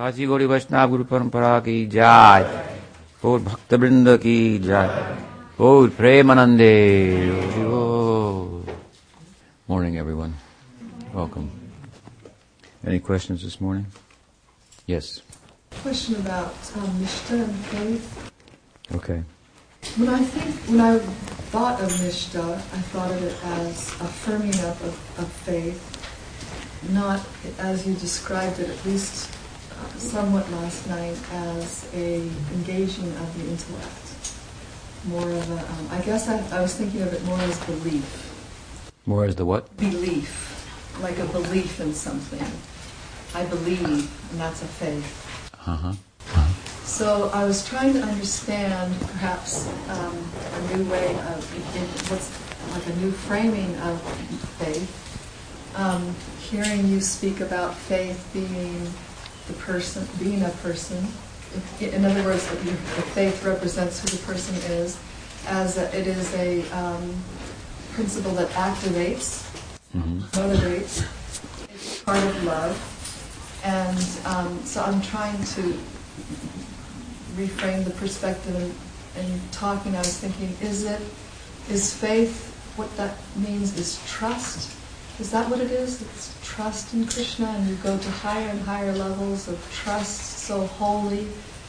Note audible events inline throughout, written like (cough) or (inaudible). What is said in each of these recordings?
काशी गौरी वैष्णव गुरु परंपरा की जाय और की जाय और Morning, everyone. Welcome. Any questions this morning? Yes. Question about um, Nishta and faith. Okay. When I think, when I thought of Nishta, I thought of it as a firming up of, of faith, not as you described it, at least somewhat last night, as a engaging of the intellect. More of a, um, I guess I, I was thinking of it more as belief. More as the what? Belief, like a belief in something. I believe, and that's a faith. Uh-huh. So I was trying to understand perhaps um, a new way of what's like a new framing of faith. Um, hearing you speak about faith being the person, being a person. In other words, that the faith represents who the person is, as a, it is a um, principle that activates, Mm-hmm. motivates. It's part of love, and um, so I'm trying to reframe the perspective and, and talking. I was thinking, is it is faith what that means is trust? Is that what it is? It's trust in Krishna, and you go to higher and higher levels of trust, so holy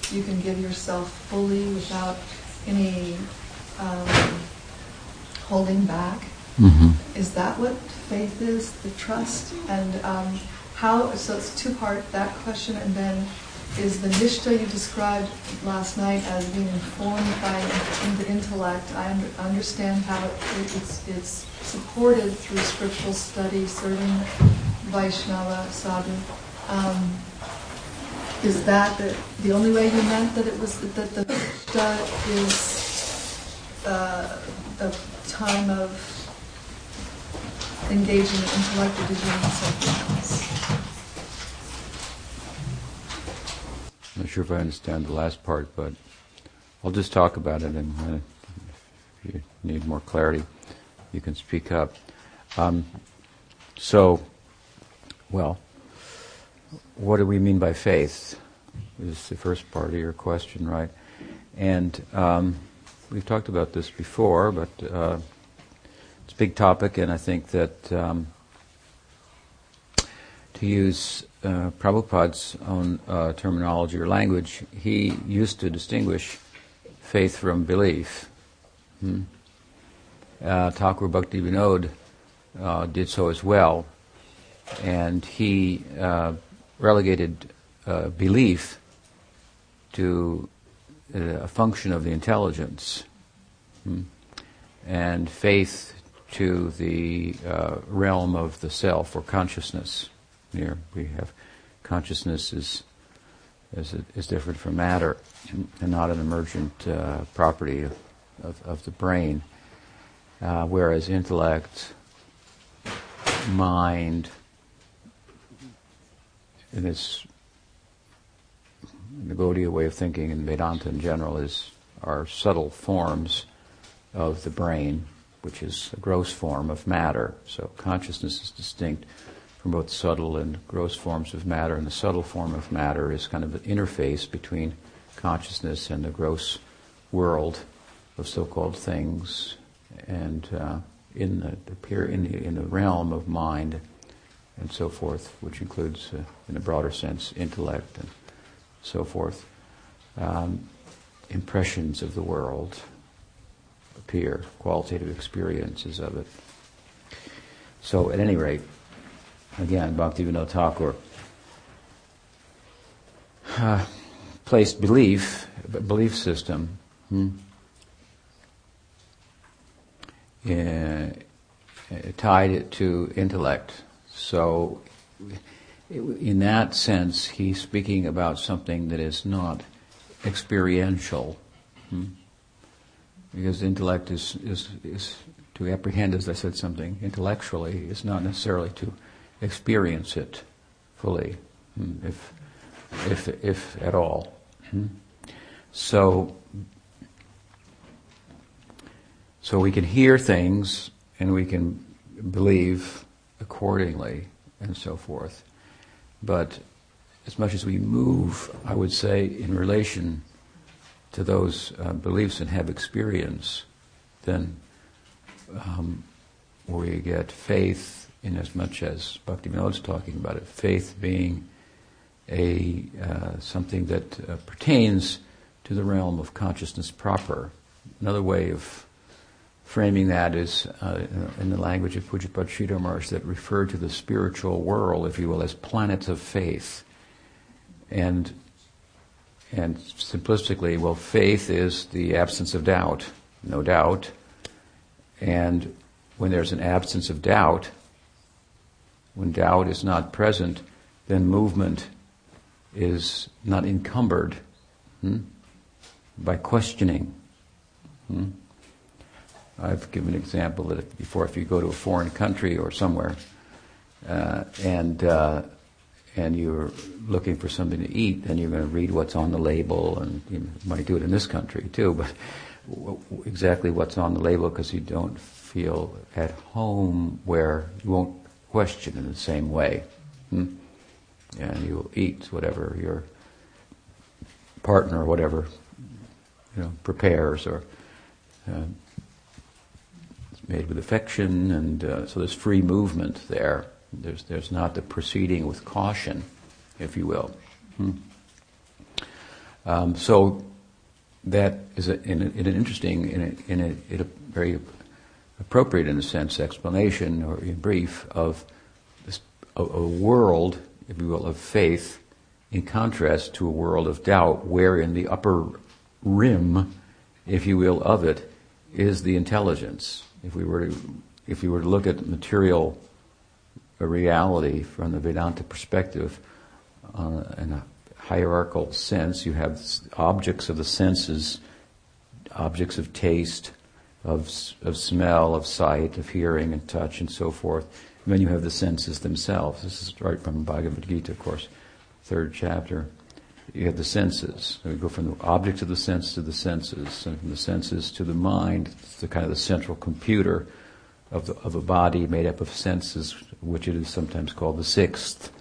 you can give yourself fully without any um, holding back. Mm-hmm. Is that what faith is? The trust and um, how? So it's two part that question, and then is the nishta you described last night as being informed by the intellect? I understand how it, it's it's supported through scriptural study, serving Vaishnava sadhu. Um, is that the, the only way you meant that it was that the nishta is uh, the time of engaging the intellect, or did you mean something else? I'm not sure if I understand the last part, but I'll just talk about it, and if you need more clarity, you can speak up. Um, so, well, what do we mean by faith? Is the first part of your question, right? And um, we've talked about this before, but uh, it's a big topic, and I think that um, to use uh, Prabhupada's own uh, terminology or language, he used to distinguish faith from belief. Hmm. Uh, Thakur Bhakti Vinod uh, did so as well, and he uh, relegated uh, belief to uh, a function of the intelligence, hmm. and faith to the realm of the self or consciousness. Here we have consciousness is is, is different from matter and not an emergent uh, property of, of, of, the brain, uh, whereas intellect, mind, in its the Gaudiya way of thinking and Vedanta in general is are subtle forms of the brain, which is a gross form of matter. So consciousness is distinct from both subtle and gross forms of matter, and the subtle form of matter is kind of an interface between consciousness and the gross world of so-called things, and uh, in the in the in the realm of mind and so forth, which includes, uh, in a broader sense, intellect and so forth. Um, impressions of the world appear, qualitative experiences of it. So, at any rate, again, Bhaktivinoda Thakur uh, placed belief, belief system, hmm, uh, tied it to intellect. So, in that sense, he's speaking about something that is not experiential. Hmm? Because intellect is, is, is to apprehend, as I said, something intellectually, is not necessarily to experience it fully, hmm, if, if, if at all. Hmm? So, so we can hear things and we can believe accordingly and so forth. But as much as we move, I would say, in relation to those uh, beliefs and have experience, then um, we get faith in as much as Bhakti is talking about it, faith being a uh, something that uh, pertains to the realm of consciousness proper. Another way of framing that is uh, in the language of Pujyapad Sridhar that refer to the spiritual world, if you will, as planets of faith. And and simplistically, well, faith is the absence of doubt, no doubt. And when there's an absence of doubt, when doubt is not present, then movement is not encumbered hmm, by questioning. Hmm. I've given an example that before, if you go to a foreign country or somewhere, uh, and uh, and you're looking for something to eat, then you're going to read what's on the label, and you might do it in this country too, but exactly what's on the label because you don't feel at home where you won't question in the same way. Hmm? And you'll eat whatever your partner or whatever you know, prepares or uh, it's made with affection and uh, so there's free movement there. There's, there's not the proceeding with caution, if you will. Hmm. Um, so that is a, in, a, in, an interesting, in a, in, a, in a very appropriate, in a sense, explanation, or in brief, of this, a, a world, if you will, of faith, in contrast to a world of doubt, wherein the upper rim, if you will, of it is the intelligence. If we were to, if we were to look at material reality from the Vedanta perspective uh, in a hierarchical sense. You have objects of the senses, objects of taste, of, of smell, of sight, of hearing and touch and so forth. And then you have the senses themselves. This is right from Bhagavad Gita, of course, third chapter. You have the senses. We go from the objects of the sense to the senses, and from the senses to the mind. It's the kind of the central computer of, the, of a body made up of senses, which it is sometimes called the sixth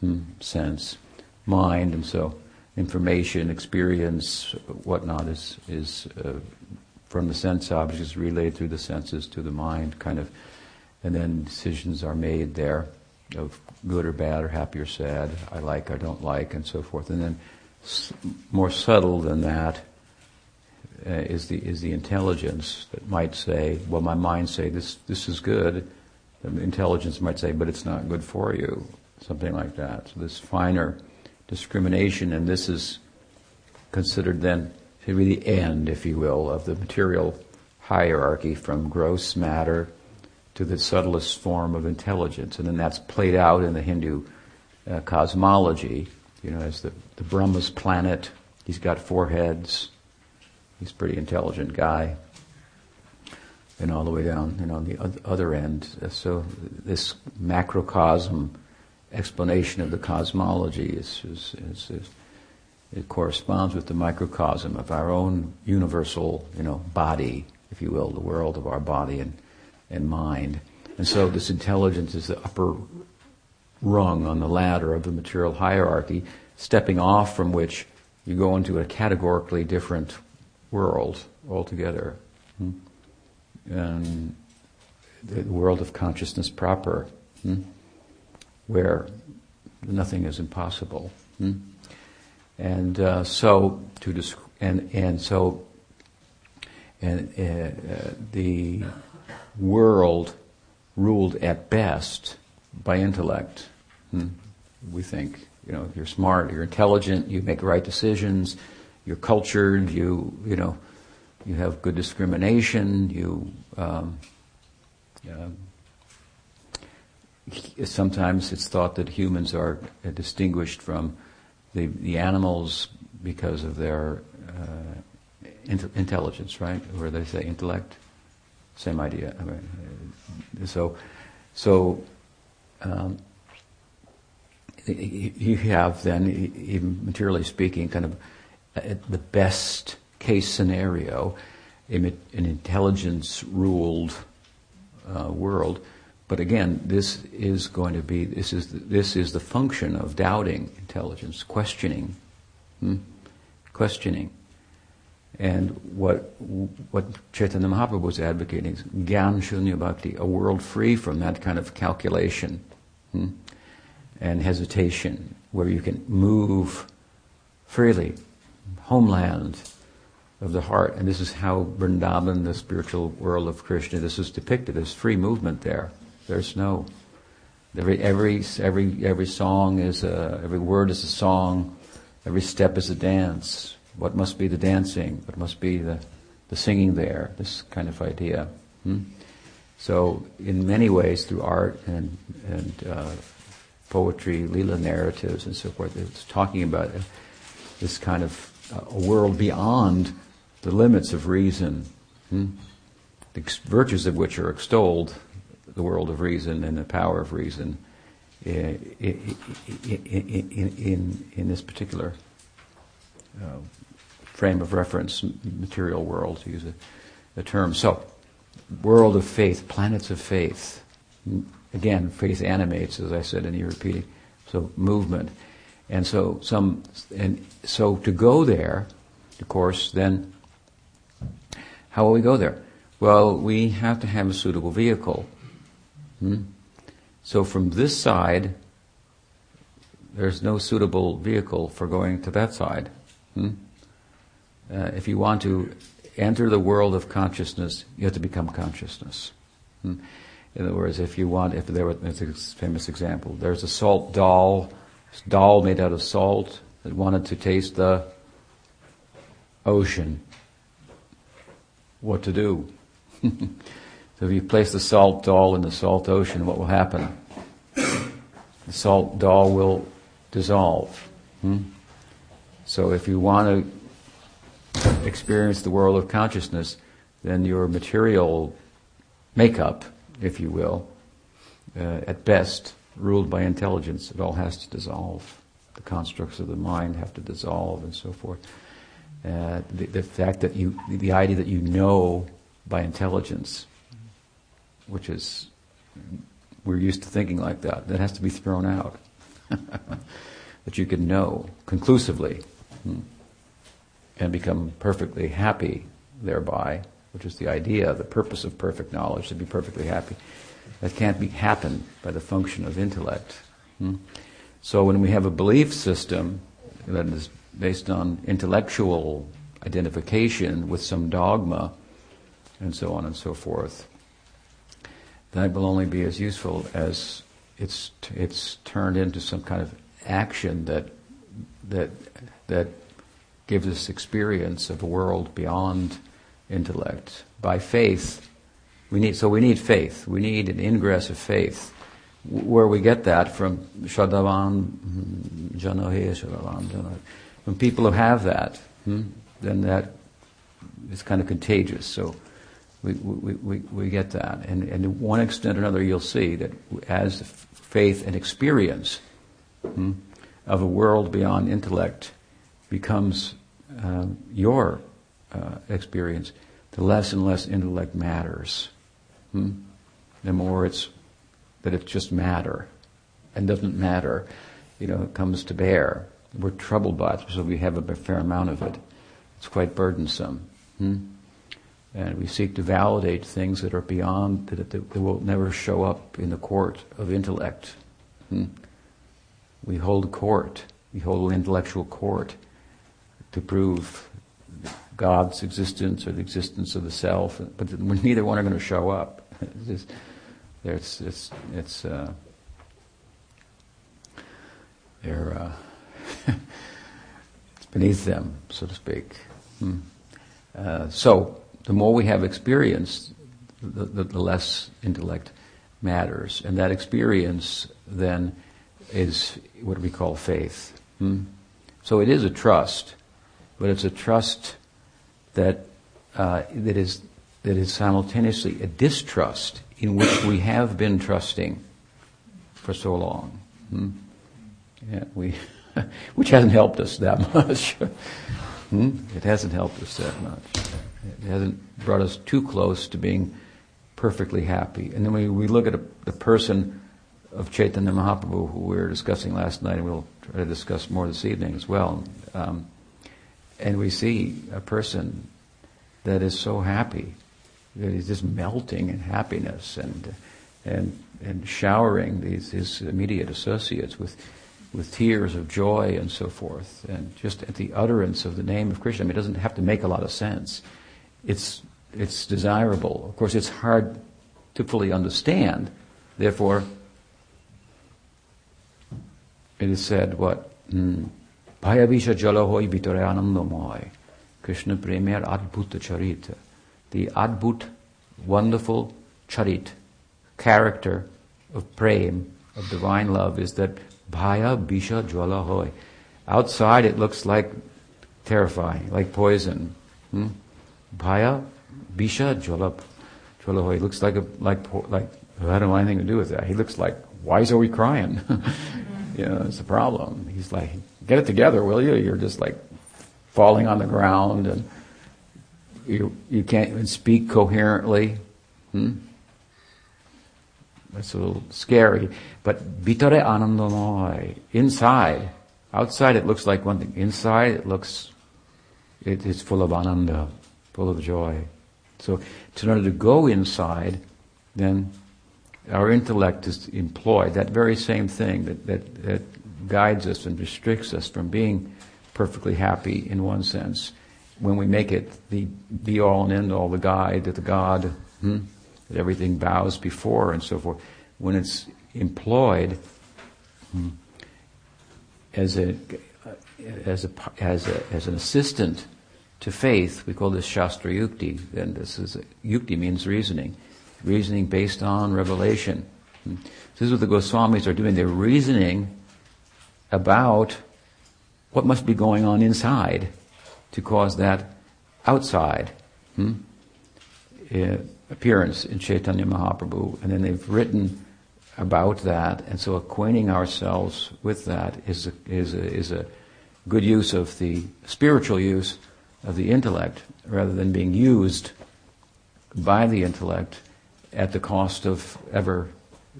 hmm, sense, mind, and so information, experience, whatnot is is uh, from the sense objects relayed through the senses to the mind, kind of, and then decisions are made there of good or bad or happy or sad, I like, I don't like, and so forth, and then s- more subtle than that uh, is the is the intelligence that might say, well, my mind say this this is good. The intelligence might say, but it's not good for you, something like that. So this finer discrimination, and this is considered then to be the end, if you will, of the material hierarchy from gross matter to the subtlest form of intelligence, and then that's played out in the Hindu uh, cosmology. You know, as the the Brahma's planet, he's got four heads He's a pretty intelligent guy. And all the way down, you know, on the other end. So this macrocosm explanation of the cosmology is, is, is, is it corresponds with the microcosm of our own universal, you know, body, if you will, the world of our body and, and mind. And so this intelligence is the upper rung on the ladder of the material hierarchy, stepping off from which you go into a categorically different world altogether. Hmm? And the world of consciousness proper, hmm? where nothing is impossible. Hmm? And uh, so to and and so and uh, the world ruled at best by intellect. Hmm? We think, you know, you're smart, you're intelligent, you make right decisions, you're cultured, you you know, you have good discrimination, you. Um, uh, sometimes it's thought that humans are distinguished from the, the animals because of their uh, intelligence, right? Where they say intellect, same idea. I mean, uh, so, so um, you have then, even materially speaking, kind of the best case scenario, an intelligence ruled uh, world. But again, this is going to be this is the, this is the function of doubting. Intelligence, questioning, hmm? questioning. And what what Chaitanya Mahaprabhu was advocating is Gyan Shunya Bhakti, a world free from that kind of calculation hmm? and hesitation, where you can move freely, homeland of the heart. And this is how Vrindavan, the spiritual world of Krishna, this is depicted. There's free movement there. There's no every every every every song is a every word is a song, every step is a dance what must be the dancing? What must be the, the singing there? This kind of idea. Hmm? So, in many ways, through art and, and uh, poetry, lila narratives, and so forth, it's talking about this kind of uh, a world beyond the limits of reason, hmm? the virtues of which are extolled, the world of reason and the power of reason, in, in, in, in this particular uh, frame of reference, material world, to use a, a term. So, world of faith, planets of faith. Again, faith animates, as I said, and you're repeating. So, movement. And so, some, and so to go there, of course, then, how will we go there? Well, we have to have a suitable vehicle. Hmm? So, from this side, there's no suitable vehicle for going to that side. Hmm? uh, if you want to enter the world of consciousness, you have to become consciousness. Hmm? In other words, if you want, if there was a famous example, there's a salt doll, doll made out of salt that wanted to taste the ocean. What to do? (laughs) so if you place the salt doll in the salt ocean, what will happen? The salt doll will dissolve. Hmm? So if you want to experience the world of consciousness, then your material makeup, if you will, uh, at best, ruled by intelligence, it all has to dissolve. The constructs of the mind have to dissolve and so forth. Uh, the, the, fact that you, the idea that you know by intelligence, which is, we're used to thinking like that, that has to be thrown out. (laughs) that you can know conclusively. Hmm and become perfectly happy thereby, which is the idea, the purpose of perfect knowledge, to be perfectly happy. That can't be happen by the function of intellect. Hmm? So when we have a belief system that is based on intellectual identification with some dogma, and so on and so forth, that will only be as useful as it's it's turned into some kind of action that that that gives us experience of a world beyond intellect. By faith, we need, so we need faith. We need an ingress of faith. Where we get that from Shadavan Janohe Shadavan. When people who have that, hmm, then that is kind of contagious. So we, we, we, get that. And, and to one extent or another, you'll see that as faith and experience hmm, of a world beyond intellect becomes um, your uh, experience, the less and less intellect matters. Hmm? The more it's that it's just matter and doesn't matter, you know, it comes to bear. We're troubled by it, so we have a fair amount of it. It's quite burdensome. Hmm? And we seek to validate things that are beyond, that, that, that will never show up in the court of intellect. Hmm? We hold court. We hold an intellectual court to prove God's existence or the existence of the self, but neither one are going to show up. It's, just, it's, it's, uh, they're, uh, (laughs) it's beneath them, so to speak. Hmm. Uh, so, the more we have experience, the, the, the, less intellect matters. And that experience then is what we call faith. Hmm? So it is a trust but it's a trust that uh, that is that is simultaneously a distrust in which we have been trusting for so long. Hmm? Yeah, we, (laughs) which hasn't helped us that (laughs) much. hmm? It hasn't helped us that much. It hasn't brought us too close to being perfectly happy. And then we, we look at a, the person of Chaitanya Mahaprabhu, who we were discussing last night, and we'll try to discuss more this evening as well. Um, and we see a person that is so happy, that he's just melting in happiness and and and showering these his immediate associates with with tears of joy and so forth, and just at the utterance of the name of Krishna. I mean, it doesn't have to make a lot of sense. It's it's desirable. Of course, it's hard to fully understand. Therefore, it is said what Bhayabisha jalahoy bitore anandamoy. Krishna premier adbhuta charita. The adbhut, wonderful charit, character of prem, of divine love, is that bhaya bisha jwala Outside it looks like terrifying, like poison. Hmm? Bhaya bisha jwala jwala He looks like a like like I don't want anything to do with that. He looks like why is he crying? (laughs) you know, it's a problem. He's like, get it together, will you? You're just like falling on the ground and you you can't even speak coherently. Hmm? That's a little scary. But bitare anandamoy, inside, outside it looks like one thing. Inside it looks, it is full of ananda, full of joy. So, in order to go inside, then our intellect is employed, that very same thing that, that, that guides us and restricts us from being perfectly happy in one sense. When we make it the be all and end all, the guide, the God, hmm, that everything bows before and so forth, when it's employed hmm, as a as a as a as an assistant to faith, we call this Shastra Yukti. Then this is Yukti means reasoning, reasoning based on revelation. Hmm. This is what the Goswamis are doing. They're reasoning about what must be going on inside to cause that outside. Hmm? Uh, appearance in Chaitanya Mahaprabhu, and then they've written about that, and so acquainting ourselves with that is a, is a, is a good use of the spiritual use of the intellect, rather than being used by the intellect at the cost of ever,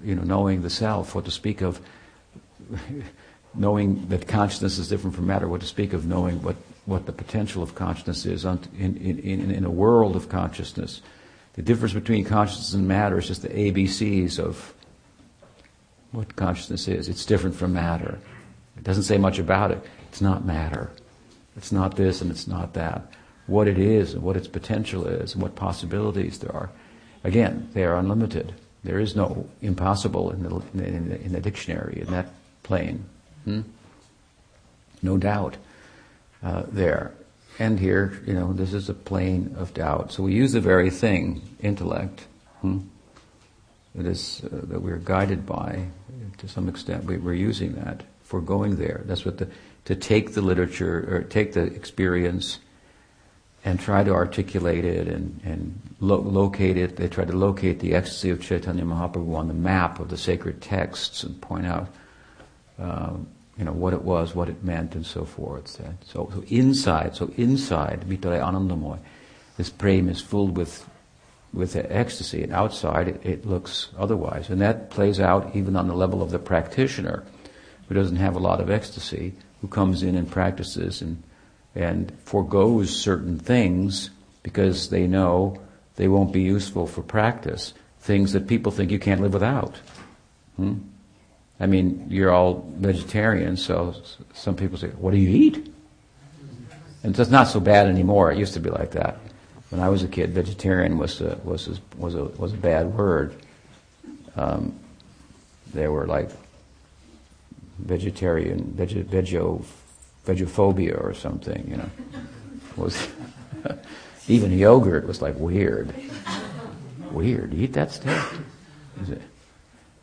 you know, knowing the self, what to speak of (laughs) knowing that consciousness is different from matter, what to speak of knowing what, what the potential of consciousness is in, in, in, in a world of consciousness. The difference between consciousness and matter is just the ABCs of what consciousness is. It's different from matter. It doesn't say much about it. It's not matter. It's not this and it's not that. What it is and what its potential is and what possibilities there are. Again, they are unlimited. There is no impossible in the, in the, in the dictionary in that plane. Hmm? No doubt uh, there. And here, you know, this is a plane of doubt. So we use the very thing, intellect, hmm, that is uh, that we're guided by to some extent. We, are using that for going there. That's what the to take the literature or take the experience and try to articulate it and, and lo- locate it. They try to locate the ecstasy of Chaitanya Mahaprabhu on the map of the sacred texts and point out, um, you know, what it was, what it meant, and so forth. So, so inside, so inside, Anandamoy, this prem is filled with with ecstasy, and outside it, it, looks otherwise. And that plays out even on the level of the practitioner, who doesn't have a lot of ecstasy, who comes in and practices and and foregoes certain things because they know they won't be useful for practice. Things that people think you can't live without. Hmm? I mean, you're all vegetarians, so some people say, "What do you eat?" And it's not so bad anymore. It used to be like that. When I was a kid, vegetarian was a, was a, was a, was a bad word. Um, there were like vegetarian, veg, vegio, vegophobia or something. You know, was (laughs) even yogurt was like weird. Weird. Eat that stuff?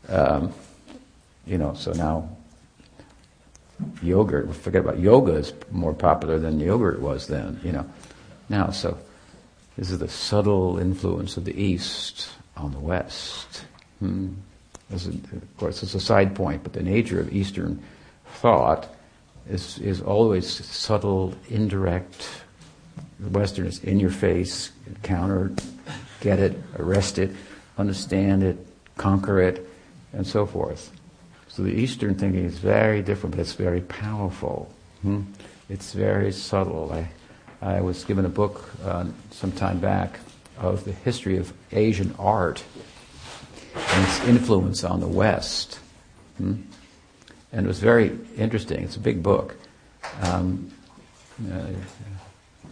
Um, you know, so now yogurt, forget about yoga is more popular than yogurt was then, you know. Now, so this is the subtle influence of the East on the West. Hmm. Of course, it's a side point, but the nature of Eastern thought is, is always subtle, indirect. The Western is in your face, counter, get it, arrest it, understand it, conquer it, and so forth. So the Eastern thinking is very different, but it's very powerful. Hmm? It's very subtle. I, I was given a book uh, some time back of the history of Asian art and its influence on the West. Hmm? And it was very interesting. It's a big book um, uh,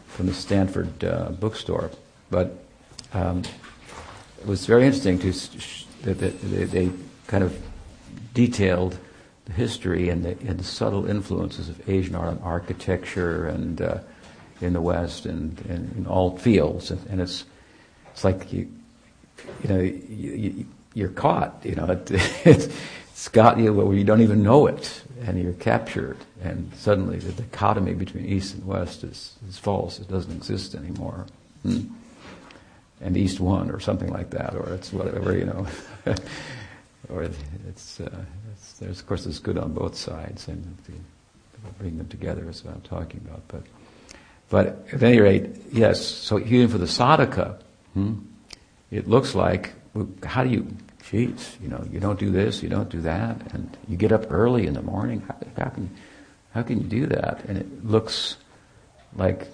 from the Stanford uh, bookstore. But um, it was very interesting to that they, they, kind of detailed the history and the, and the, subtle influences of Asian art on architecture and uh, in the West and, and, in all fields. And, and, it's it's like you you know you, you, are caught. You know it, (laughs) it's got you where you don't even know it, and you're captured. And suddenly the dichotomy between East and West is, is false. It doesn't exist anymore. Hmm? And East won, or something like that, or it's whatever you know. (laughs) or it's, uh, it's, there's of course it's good on both sides, and the, bring them together is what I'm talking about. But but at any rate, yes. So even for the sadhaka, hmm, it looks like how do you? Geez, you know, you don't do this, you don't do that, and you get up early in the morning. How, how can how can you do that? And it looks like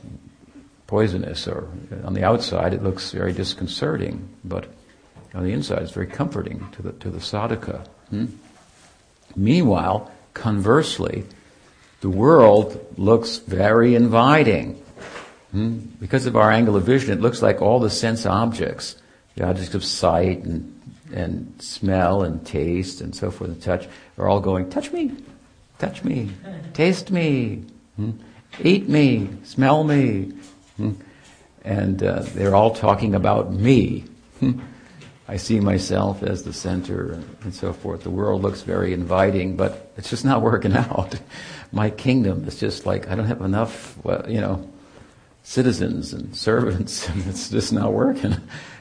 poisonous, or on the outside it looks very disconcerting, but on the inside it's very comforting to the to the sadhaka. Hmm? Meanwhile, conversely, the world looks very inviting. Hmm? Because of our angle of vision, it looks like all the sense objects, the objects of sight and, and smell and taste and so forth and touch, are all going, touch me, touch me, taste me, hmm? eat me, smell me. Hmm? And uh, they're all talking about me. Hmm? I see myself as the center and, and so forth. The world looks very inviting, but it's just not (laughs) working out. My kingdom is just like, I don't have enough, well, you know, citizens and servants, (laughs) and it's just not working.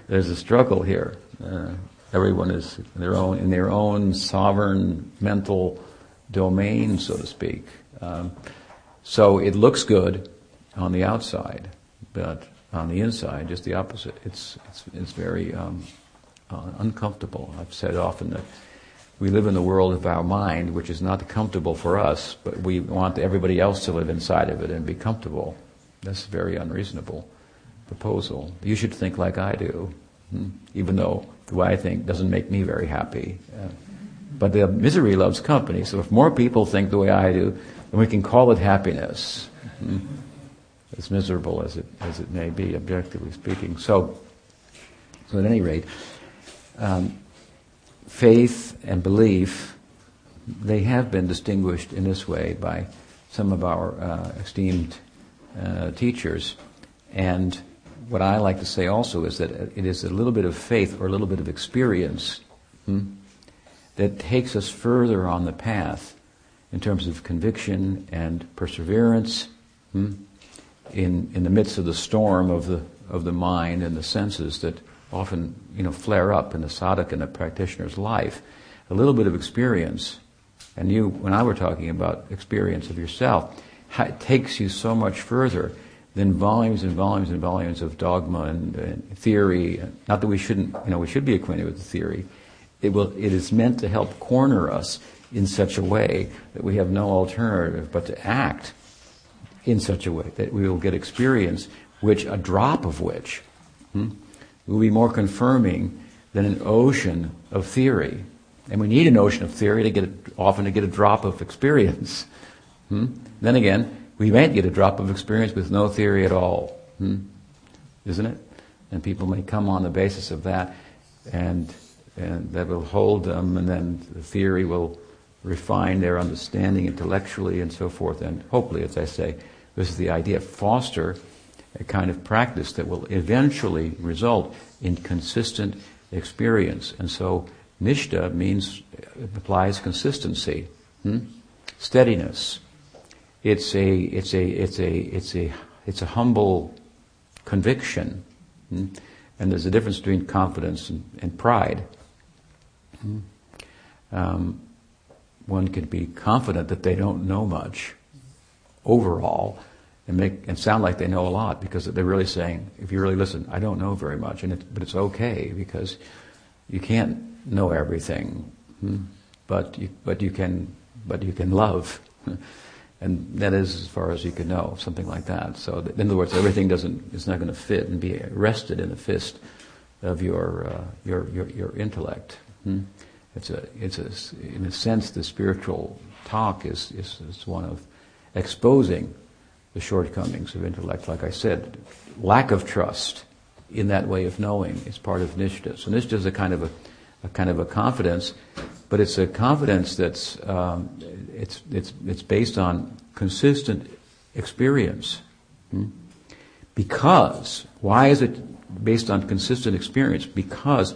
There's a struggle here. Uh, everyone is in their own in their own sovereign mental domain, so to speak. Um, so it looks good on the outside, but on the inside, just the opposite. It's it's it's very um, uh, uncomfortable. I've said often that we live in the world of our mind, which is not comfortable for us, but we want everybody else to live inside of it and be comfortable. That's very unreasonable proposal. You should think like I do, hmm? even though the way I think doesn't make me very happy. But the misery loves company, so if more people think the way I do, then we can call it happiness. Hmm? As miserable as it, as it may be, objectively speaking. So, so at any rate, um, faith and belief, they have been distinguished in this way by some of our uh, esteemed uh, teachers. And what I like to say also is that it is a little bit of faith or a little bit of experience hmm, that takes us further on the path in terms of conviction and perseverance hmm, in, in the midst of the storm of the, of the mind and the senses that often you know, flare up in the sadhaka and the practitioner's life. A little bit of experience, and you, when I were talking about experience of yourself, it takes you so much further than volumes and volumes and volumes of dogma and, and theory. Not that we shouldn't, you know, we should be acquainted with the theory. It will, it is meant to help corner us in such a way that we have no alternative but to act in such a way that we will get experience, which a drop of which hmm, will be more confirming than an ocean of theory. And we need an ocean of theory to get often to get a drop of experience. Hmm? Then again, we might get a drop of experience with no theory at all, hmm? isn't it? And people may come on the basis of that, and and that will hold them, and then the theory will refine their understanding intellectually and so forth. And hopefully, as I say, this is the idea: foster a kind of practice that will eventually result in consistent experience. And so, nishta means implies consistency, hmm? steadiness. It's a it's a it's a it's a it's a humble conviction, hmm? and there's a difference between confidence and, and pride. Hmm? Um, one can be confident that they don't know much overall, and make and sound like they know a lot because they're really saying, if you really listen, I don't know very much, and it, but it's okay because you can't know everything. Hmm? but you, but you can, but you can love. (laughs) and that is as far as you can know, something like that. So, in other words, everything doesn't, is not going to fit and be rested in the fist of your, uh, your, your, your, intellect. Hmm? It's a, it's a, in a sense, the spiritual talk is, is, is one of exposing the shortcomings of intellect. Like I said, lack of trust in that way of knowing is part of nishta. So nishta is a kind of a, a kind of a confidence, but it's a confidence that's um, it's it's it's based on consistent experience. Hmm? Because why is it based on consistent experience? Because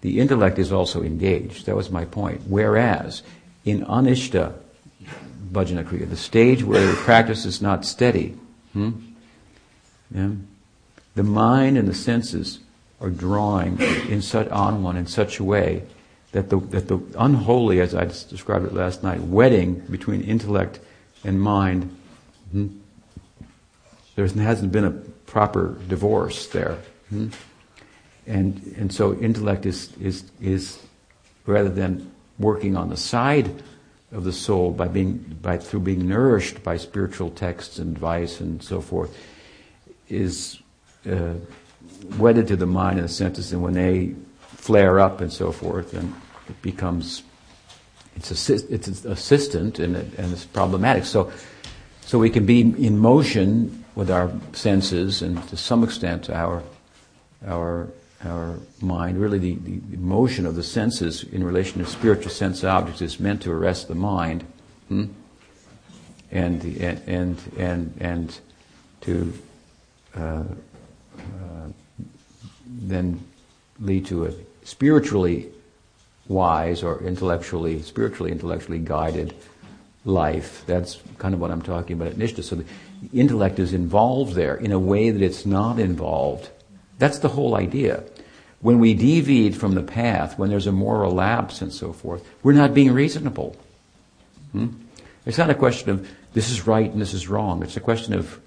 the intellect is also engaged. That was my point. Whereas in anishta bhajana kriya, the stage where the practice is not steady, hmm? yeah, the mind and the senses are drawing in such on one in such a way that the, that the unholy, as I described it last night, wedding between intellect and mind, hmm, there hasn't been a proper divorce there. Hmm? And, and so intellect is, is, is, rather than working on the side of the soul by being, by, through being nourished by spiritual texts and advice and so forth, is uh, wedded to the mind and the senses, and when they flare up and so forth, and it becomes it's assist, it's assistant and, it, and it's problematic. So, so we can be in motion with our senses and to some extent our our our mind. Really, the, the motion of the senses in relation to spiritual sense objects is meant to arrest the mind, hmm? and, and and and and to uh, uh, then lead to a spiritually wise or intellectually, spiritually, intellectually guided life. That's kind of what I'm talking about at Nishta. So the intellect is involved there in a way that it's not involved. That's the whole idea. When we deviate from the path, when there's a moral lapse and so forth, we're not being reasonable. Hmm? It's not a question of this is right and this is wrong. It's a question of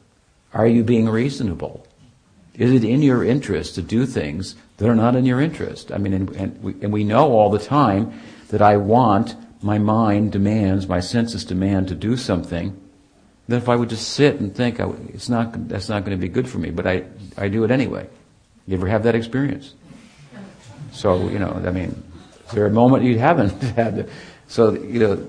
are you being reasonable? Is it in your interest to do things that are not in your interest? I mean, and, and, we, and we know all the time that I want, my mind demands, my senses demand to do something. Then if I would just sit and think, I, it's not, that's not going to be good for me, but I, I do it anyway. You ever have that experience? So, you know, I mean, is there a moment you haven't (laughs) had? So, you know,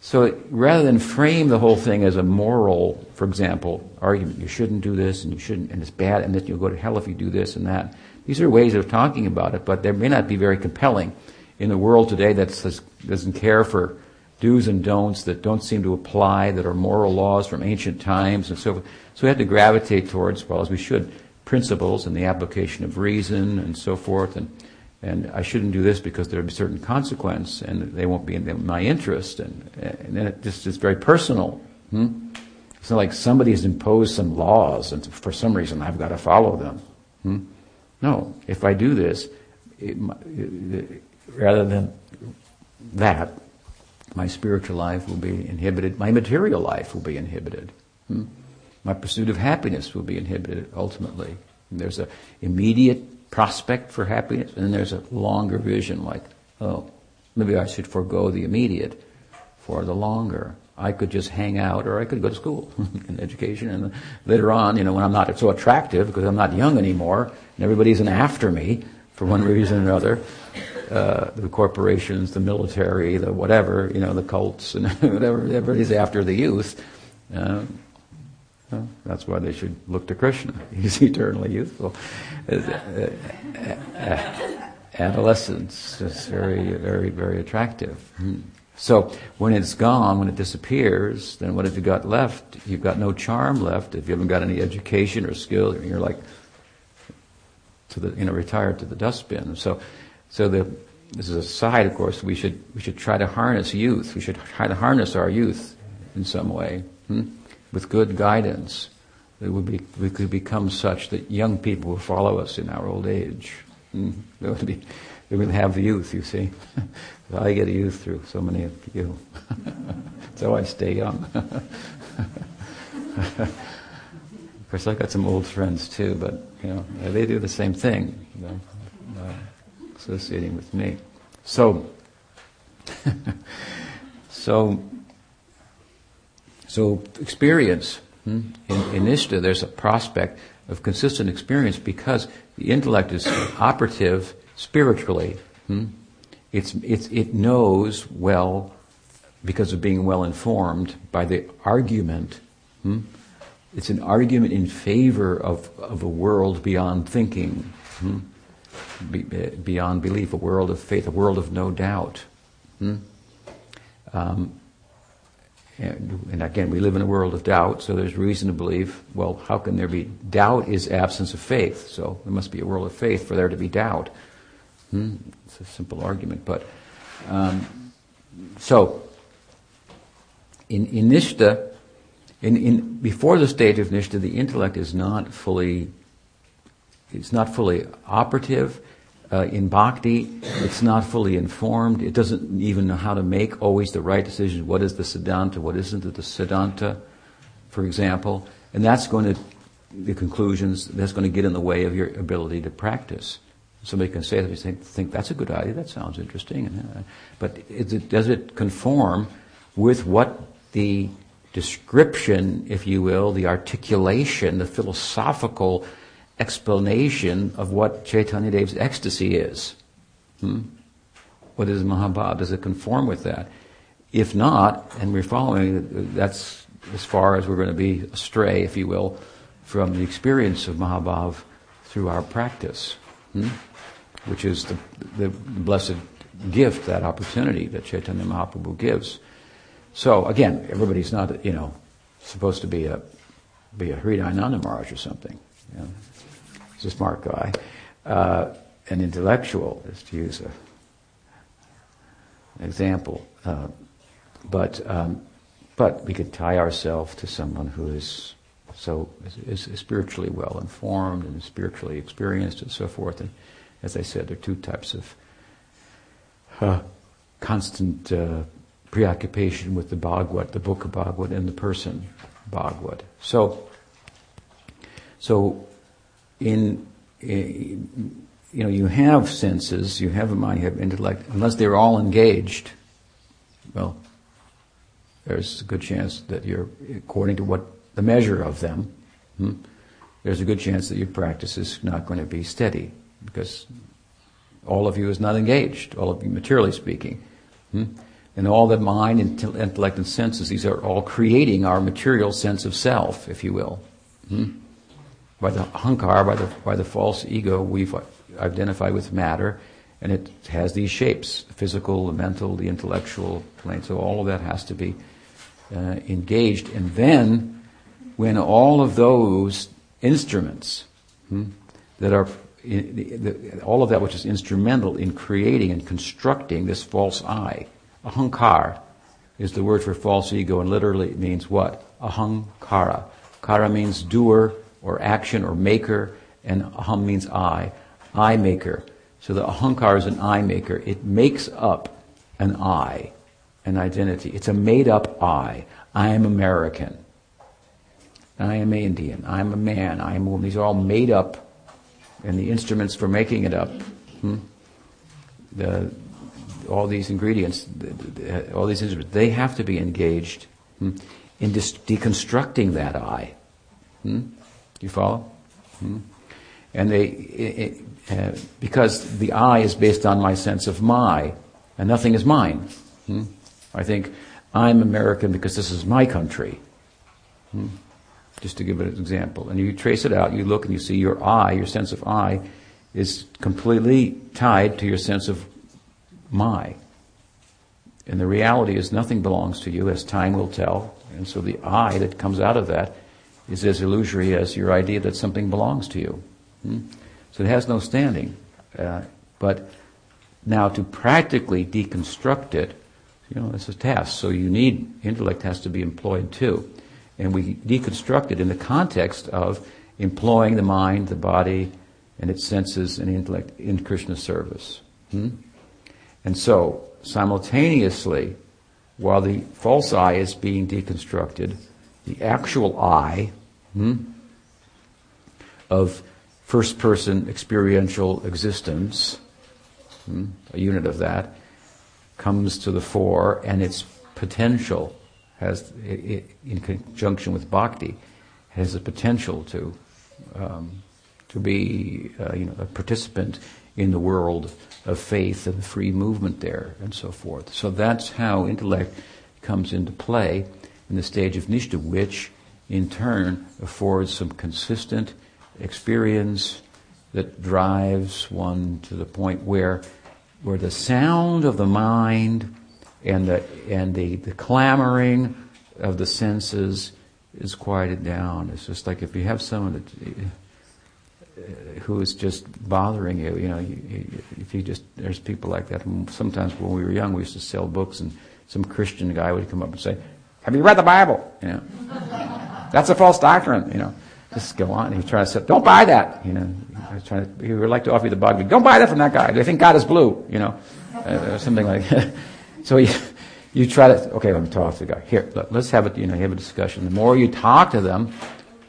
so rather than frame the whole thing as a moral, for example, argument, you shouldn't do this and you shouldn't, and it's bad, and you'll go to hell if you do this and that. These are ways of talking about it, but they may not be very compelling in the world today that doesn't care for do's and don'ts that don't seem to apply, that are moral laws from ancient times and so forth. So we have to gravitate towards, well, as we should, principles and the application of reason and so forth. And and I shouldn't do this because there'll be certain consequence, and they won't be in my interest, and, and then it just is very personal. Hmm? It's not like somebody has imposed some laws, and for some reason I've got to follow them. Hmm? No, if I do this, it, rather than that, my spiritual life will be inhibited. My material life will be inhibited. Hmm? My pursuit of happiness will be inhibited ultimately. And there's an immediate prospect for happiness, and then there's a longer vision like, oh, maybe I should forego the immediate for the longer. I could just hang out, or I could go to school (laughs) in education, and later on, you know, when I'm not so attractive because I'm not young anymore, and everybody's after me for one (laughs) reason or another, uh, the corporations, the military, the whatever, you know, the cults, and (laughs) whatever, everybody's after the youth. Uh, well, that's why they should look to Krishna. He's eternally youthful. Uh, uh, uh, adolescence is very, very, very attractive. Hmm. So when it's gone, when it disappears, then what have you got left? You've got no charm left. If you haven't got any education or skill, you're like to the you know retired to the dustbin. So, so the this is a side, of course. We should we should try to harness youth. We should try to harness our youth in some way. Hmm? with good guidance, it would be, we could become such that young people will follow us in our old age. Mm, they would be, they would have the youth, you see. (laughs) I get a youth through so many of you. (laughs) so I stay young. (laughs) of course, I've got some old friends too, but you know they do the same thing, you know, uh, associating with me. So, so, so experience hmm? in, in Nishta, there's a prospect of consistent experience because the intellect is operative spiritually. Hmm? It's, it's, it knows well because of being well informed by the argument. Hmm? It's an argument in favor of, of a world beyond thinking, hmm? Be, beyond belief, a world of faith, a world of no doubt. Hmm? Um, and, and, again, we live in a world of doubt, so there's reason to believe. Well, how can there be doubt? Is absence of faith, so there must be a world of faith for there to be doubt. Hmm? It's a simple argument, but um, so in, in Nishta, in, in, before the state of Nishta, the intellect is not fully, it's not fully operative. Uh, in bhakti, it's not fully informed. It doesn't even know how to make always the right decisions. What is the siddhanta? What isn't the siddhanta, for example? And that's going to, the conclusions, that's going to get in the way of your ability to practice. Somebody can say that you think, think that's a good idea, that sounds interesting. Uh, but it, does it conform with what the description, if you will, the articulation, the philosophical explanation of what Chaitanya Dev's ecstasy is. Hmm? What is Mahabhav? Does it conform with that? If not, and we're following, that's as far as we're going to be astray, if you will, from the experience of Mahabhav through our practice, hmm? Which is the, the blessed gift, that opportunity that Chaitanya Mahaprabhu gives. So again, everybody's not, you know, supposed to be a be a Hridayananda Maharaj or something. You know? He's a smart guy. Uh, an intellectual is to use a, an example. Uh, but, um, but we could tie ourselves to someone who is so is, is, spiritually well informed and spiritually experienced and so forth. And as I said, there are two types of uh, constant uh, preoccupation with the Bhagavad, the book of Bhagavad, and the person Bhagavad. So, so in, in, you know, you have senses, you have a mind, you have intellect, unless they're all engaged, well, there's a good chance that you're, according to what the measure of them, hmm, there's a good chance that your practice is not going to be steady because all of you is not engaged, all of you materially speaking. Hmm? And all the mind, intellect, and senses, these are all creating our material sense of self, if you will. Hmm? by the ahankar, by the, by the false ego, we've identified with matter, and it has these shapes the physical, the mental, the intellectual plane. So all of that has to be uh, engaged. And then, when all of those instruments hmm, that are all of that which is instrumental in creating and constructing this false I, ahankar is the word for false ego, and literally it means what? Ahankara. Kara means doer, or action or maker, and aham means I, I maker. So the ahankar is an I maker. It makes up an I, an identity. It's a made up I. I am American. I am Indian. I am a man. I am a woman. These are all made up, and the instruments for making it up, hmm, the, all these ingredients, all these instruments, they have to be engaged hmm, in dis- deconstructing that I. Hmm? You follow? Hmm? And they, it, it, uh, because the I is based on my sense of my, and nothing is mine. Hmm? I think I'm American because this is my country. Just to give an example. And you trace it out, you look and you see your I, your sense of I, is completely tied to your sense of my. And the reality is nothing belongs to you, as time will tell. And so the I that comes out of that is as illusory as your idea that something belongs to you. Hmm? So it has no standing. Uh, but now to practically deconstruct it, you know, it's a task. So you need, intellect has to be employed too. And we deconstruct it in the context of employing the mind, the body, and its senses and intellect in Krishna service. Hmm? And so, simultaneously, while the false I is being deconstructed, the actual I hmm, of first person experiential existence, hmm, a unit of that, comes to the fore and its potential has, in conjunction with bhakti, has the potential to um, to be uh, you know a participant in the world of faith and the free movement there and so forth. So that's how intellect comes into play in the stage of nishta, which in turn affords some consistent experience that drives one to the point where where the sound of the mind and the and the, the clamoring of the senses is quieted down. It's just like if you have someone that, uh, who is just bothering you, you know, if you just, there's people like that. Sometimes when we were young, we used to sell books and some Christian guy would come up and say, have you read the Bible? You know, (laughs) that's a false doctrine, you know. Just go on. He was trying to say, don't buy that, you know. I trying to, he would like to offer you the Bhagavad Don't buy that from that guy. They think God is blue, you know, uh, something like that. (laughs) So you, you try to, okay, let me talk to the guy. Here, let's have a, you know, have a discussion. The more you talk to them,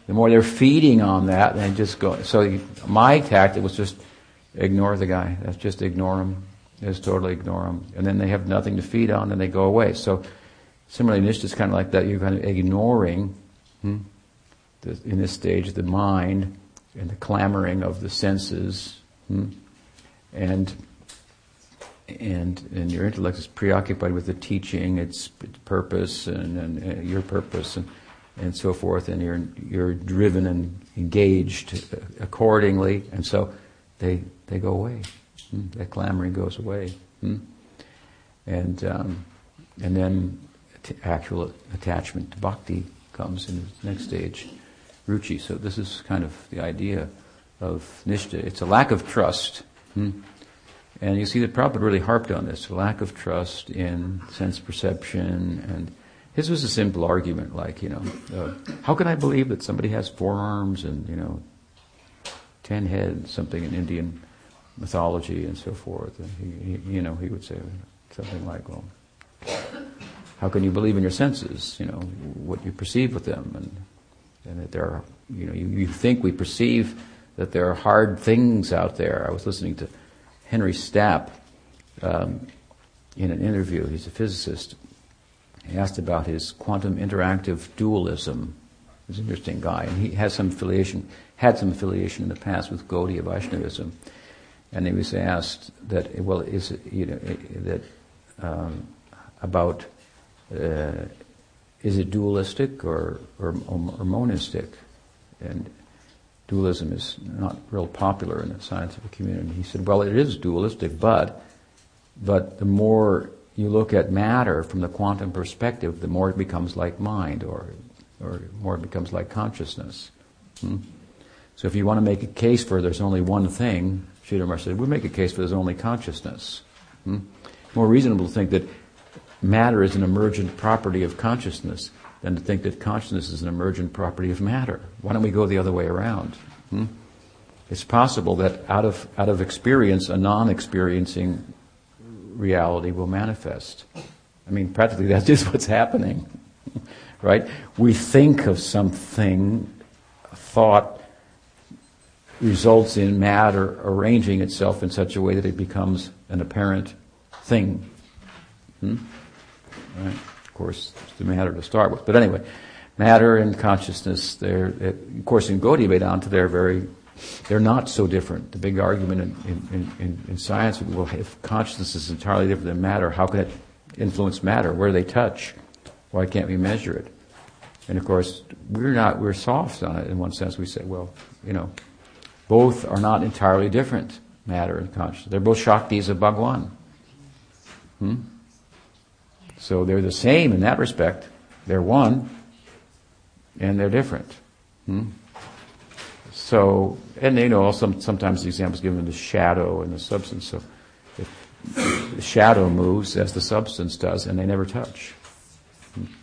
the more they're feeding on that, and just go. So you, my tactic was just ignore the guy. That's just ignore him. Just totally ignore him. And then they have nothing to feed on, and they go away. So similarly, Nishta is kind of like that. You're kind of ignoring, hmm, the, in this stage, the mind and the clamoring of the senses, hmm, and and and your intellect is preoccupied with the teaching, its, purpose, and, and, and, your purpose, and and so forth, and you're you're driven and engaged accordingly, and so they they go away. Hmm? That clamoring goes away, hmm? and um, and then t- actual attachment to bhakti comes in the next stage, ruchi. So this is kind of the idea of nishta. It's a lack of trust. Hmm? And you see that Prabhupada really harped on this, lack of trust in sense perception. And his was a simple argument, like, you know, uh, how can I believe that somebody has four arms and, you know, ten heads, something in Indian mythology and so forth. And he, he, you know, he would say something like, well, how can you believe in your senses, you know, what you perceive with them? And, and that there are, you know, you, you think we perceive that there are hard things out there. I was listening to Henry Stapp, um, in an interview, he's a physicist, he asked about his quantum interactive dualism. He's an interesting guy, and he has some affiliation, had some affiliation in the past with Gaudiya Vaishnavism. And he was asked that, well, is it, you know, that um, about uh, is it dualistic or, or, or monistic? And dualism is not real popular in the scientific community. He said, well, it is dualistic, but, but the more you look at matter from the quantum perspective, the more it becomes like mind or, or more it becomes like consciousness. Hmm? So if you want to make a case for there's only one thing, Sridhar said, we make a case for there's only consciousness. Hmm? More reasonable to think that matter is an emergent property of consciousness than to think that consciousness is an emergent property of matter. Why don't we go the other way around? Hmm? It's possible that out of, out of experience, a non experiencing reality will manifest. I mean, practically that's just what's happening, (laughs) right? We think of something, thought results in matter arranging itself in such a way that it becomes an apparent thing. Hmm? Right? Course, the matter to start with. But anyway, matter and consciousness, they're, of course, in Gaudiya Vedanta, they're very, they're not so different. The big argument in, in, in, in science, well, if consciousness is entirely different than matter, how can it influence matter? Where do they touch? Why can't we measure it? And of course, we're not, we're soft on it in one sense. We say, well, you know, both are not entirely different, matter and consciousness. They're both Shaktis of Bhagwan. Hmm? So they're the same in that respect. They're one, and they're different. Hmm? So, and you know, some, sometimes the example is given the shadow and the substance. So, the shadow moves as the substance does, and they never touch.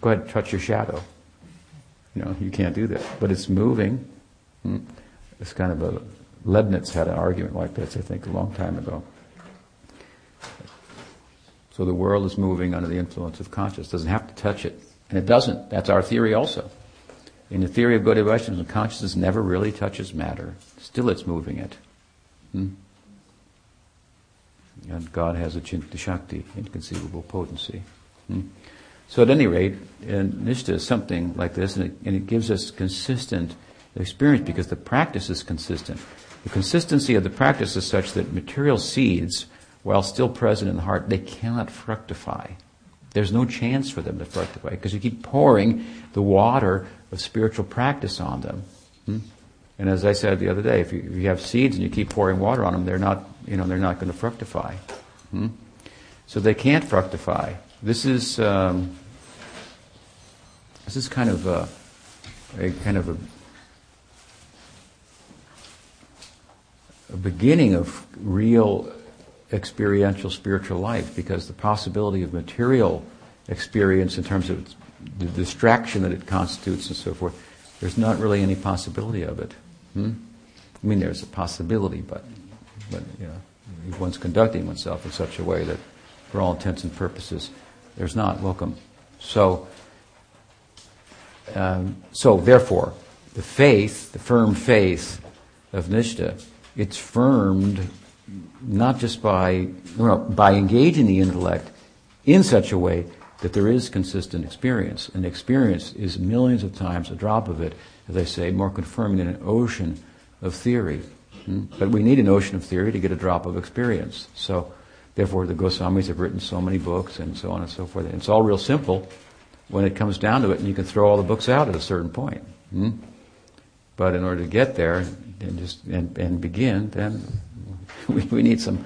Go ahead, touch your shadow. You know, you can't do that, but it's moving. Hmm? It's kind of a Leibniz had an argument like this, I think, a long time ago. So the world is moving under the influence of consciousness. Doesn't have to touch it. And it doesn't. That's our theory also. In the theory of Gaudiya Vaishnavism, consciousness never really touches matter. Still it's moving it. Hmm? And God has achintya shakti, inconceivable potency. Hmm? So at any rate, Nishta is something like this, and it, and it gives us consistent experience because the practice is consistent. The consistency of the practice is such that material seeds, while still present in the heart, they cannot fructify. There's no chance for them to fructify because you keep pouring the water of spiritual practice on them. Hmm? And as I said the other day, if you, if you, have seeds and you keep pouring water on them, they're not, you know, they're not going to fructify. Hmm? So they can't fructify. This is um, this is kind of a, a kind of a, a beginning of real experiential spiritual life because the possibility of material experience in terms of the distraction that it constitutes and so forth, there's not really any possibility of it. Hmm? I mean, there's a possibility, but, but you know, one's conducting oneself in such a way that, for all intents and purposes, there's not. Welcome. So, um, so therefore, the faith, the firm faith of Nishta, it's firmed not just by by engaging the intellect in such a way that there is consistent experience, and experience is millions of times a drop of it, as I say, more confirming than an ocean of theory. Hmm? But we need an ocean of theory to get a drop of experience. So Therefore, the Goswamis have written so many books and so on and so forth. It's all real simple when it comes down to it, and you can throw all the books out at a certain point. Hmm? But in order to get there and just and, and begin, then (laughs) we, we need some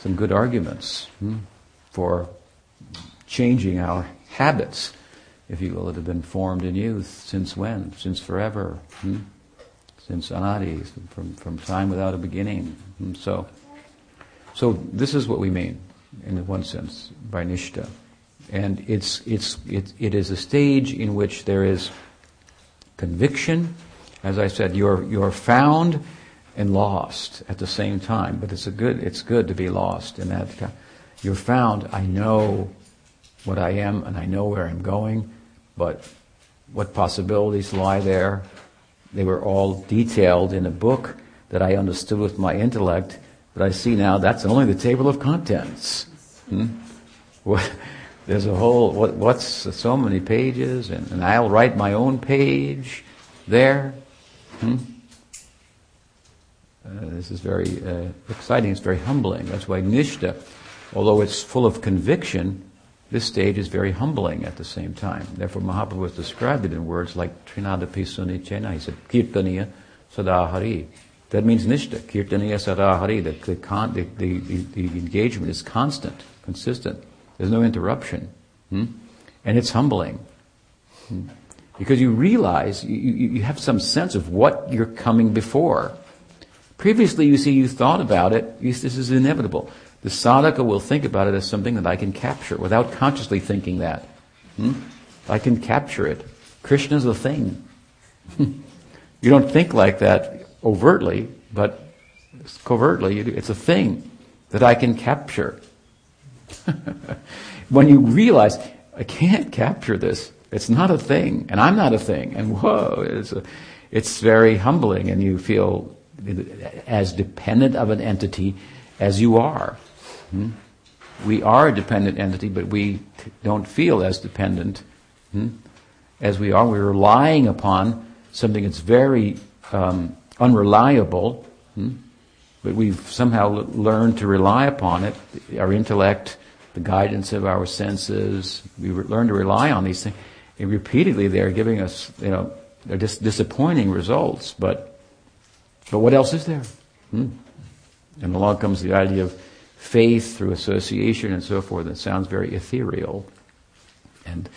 some good arguments hmm, for changing our habits, if you will, that have been formed in youth. Since when? Since forever. Hmm? Since anadi, from from time without a beginning. Hmm? So. So this is what we mean, in one sense, by nishta. And it's, it's, it, it is a stage in which there is conviction. As I said, you're, you're found and lost at the same time. But it's a good, it's good to be lost in that. You're found, I know what I am and I know where I'm going, but what possibilities lie there. They were all detailed in a book that I understood with my intellect but I see now that's only the table of contents. Hmm? What, there's a whole, what, what's so many pages, and, and, I'll write my own page there. Hmm? Uh, this is very uh, exciting, it's very humbling. That's why Nishta, although it's full of conviction, this stage is very humbling at the same time. Therefore, Mahaprabhu has described it in words like Trinad Api Sunichena. He said, Kirtaniya Sadahari. That means nishta, kirtaniya sarahari, that the, the, the, the, engagement is constant, consistent. There's no interruption. Hmm? And it's humbling. Hmm? Because you realize, you, you have some sense of what you're coming before. Previously, you see, you thought about it, you, this is inevitable. The sadhaka will think about it as something that I can capture without consciously thinking that. Hmm? I can capture it. Krishna's a thing. (laughs) you don't think like that overtly, but covertly, it's a thing that I can capture. (laughs) when you realize, I can't capture this, it's not a thing, and I'm not a thing, and whoa, it's, a, it's very humbling, and you feel as dependent of an entity as you are. Hmm? We are a dependent entity, but we don't feel as dependent hmm, as we are. We're relying upon something that's very um, unreliable, hmm? but we've somehow learned to rely upon it, our intellect, the guidance of our senses. We learn to rely on these things. And repeatedly they're giving us, you know, they're just disappointing results, but, but what else is there? Hmm? And along comes the idea of faith through association and so forth. It sounds very ethereal and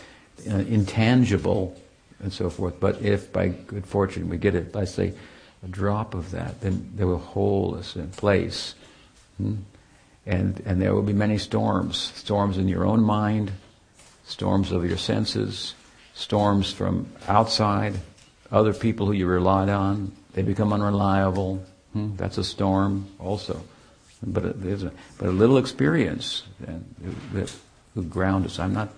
uh, intangible and so forth. But if by good fortune we get it, I say, a drop of that, then there will hold us in place. Hmm? And, and there will be many storms. Storms in your own mind, storms of your senses, storms from outside, other people who you relied on. They become unreliable. Hmm? That's a storm also. But a, but a little experience that ground us. I'm not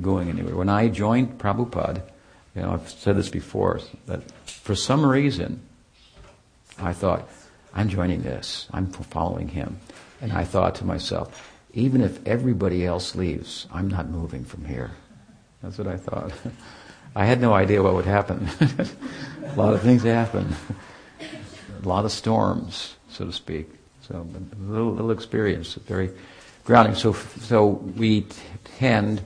going anywhere. When I joined Prabhupada, you know, I've said this before, that for some reason, I thought, I'm joining this. I'm following him. And I thought to myself, even if everybody else leaves, I'm not moving from here. That's what I thought. (laughs) I had no idea what would happen. (laughs) a lot of things happen. a lot of storms, so to speak. So a little, little experience, very grounding. So, so we tend,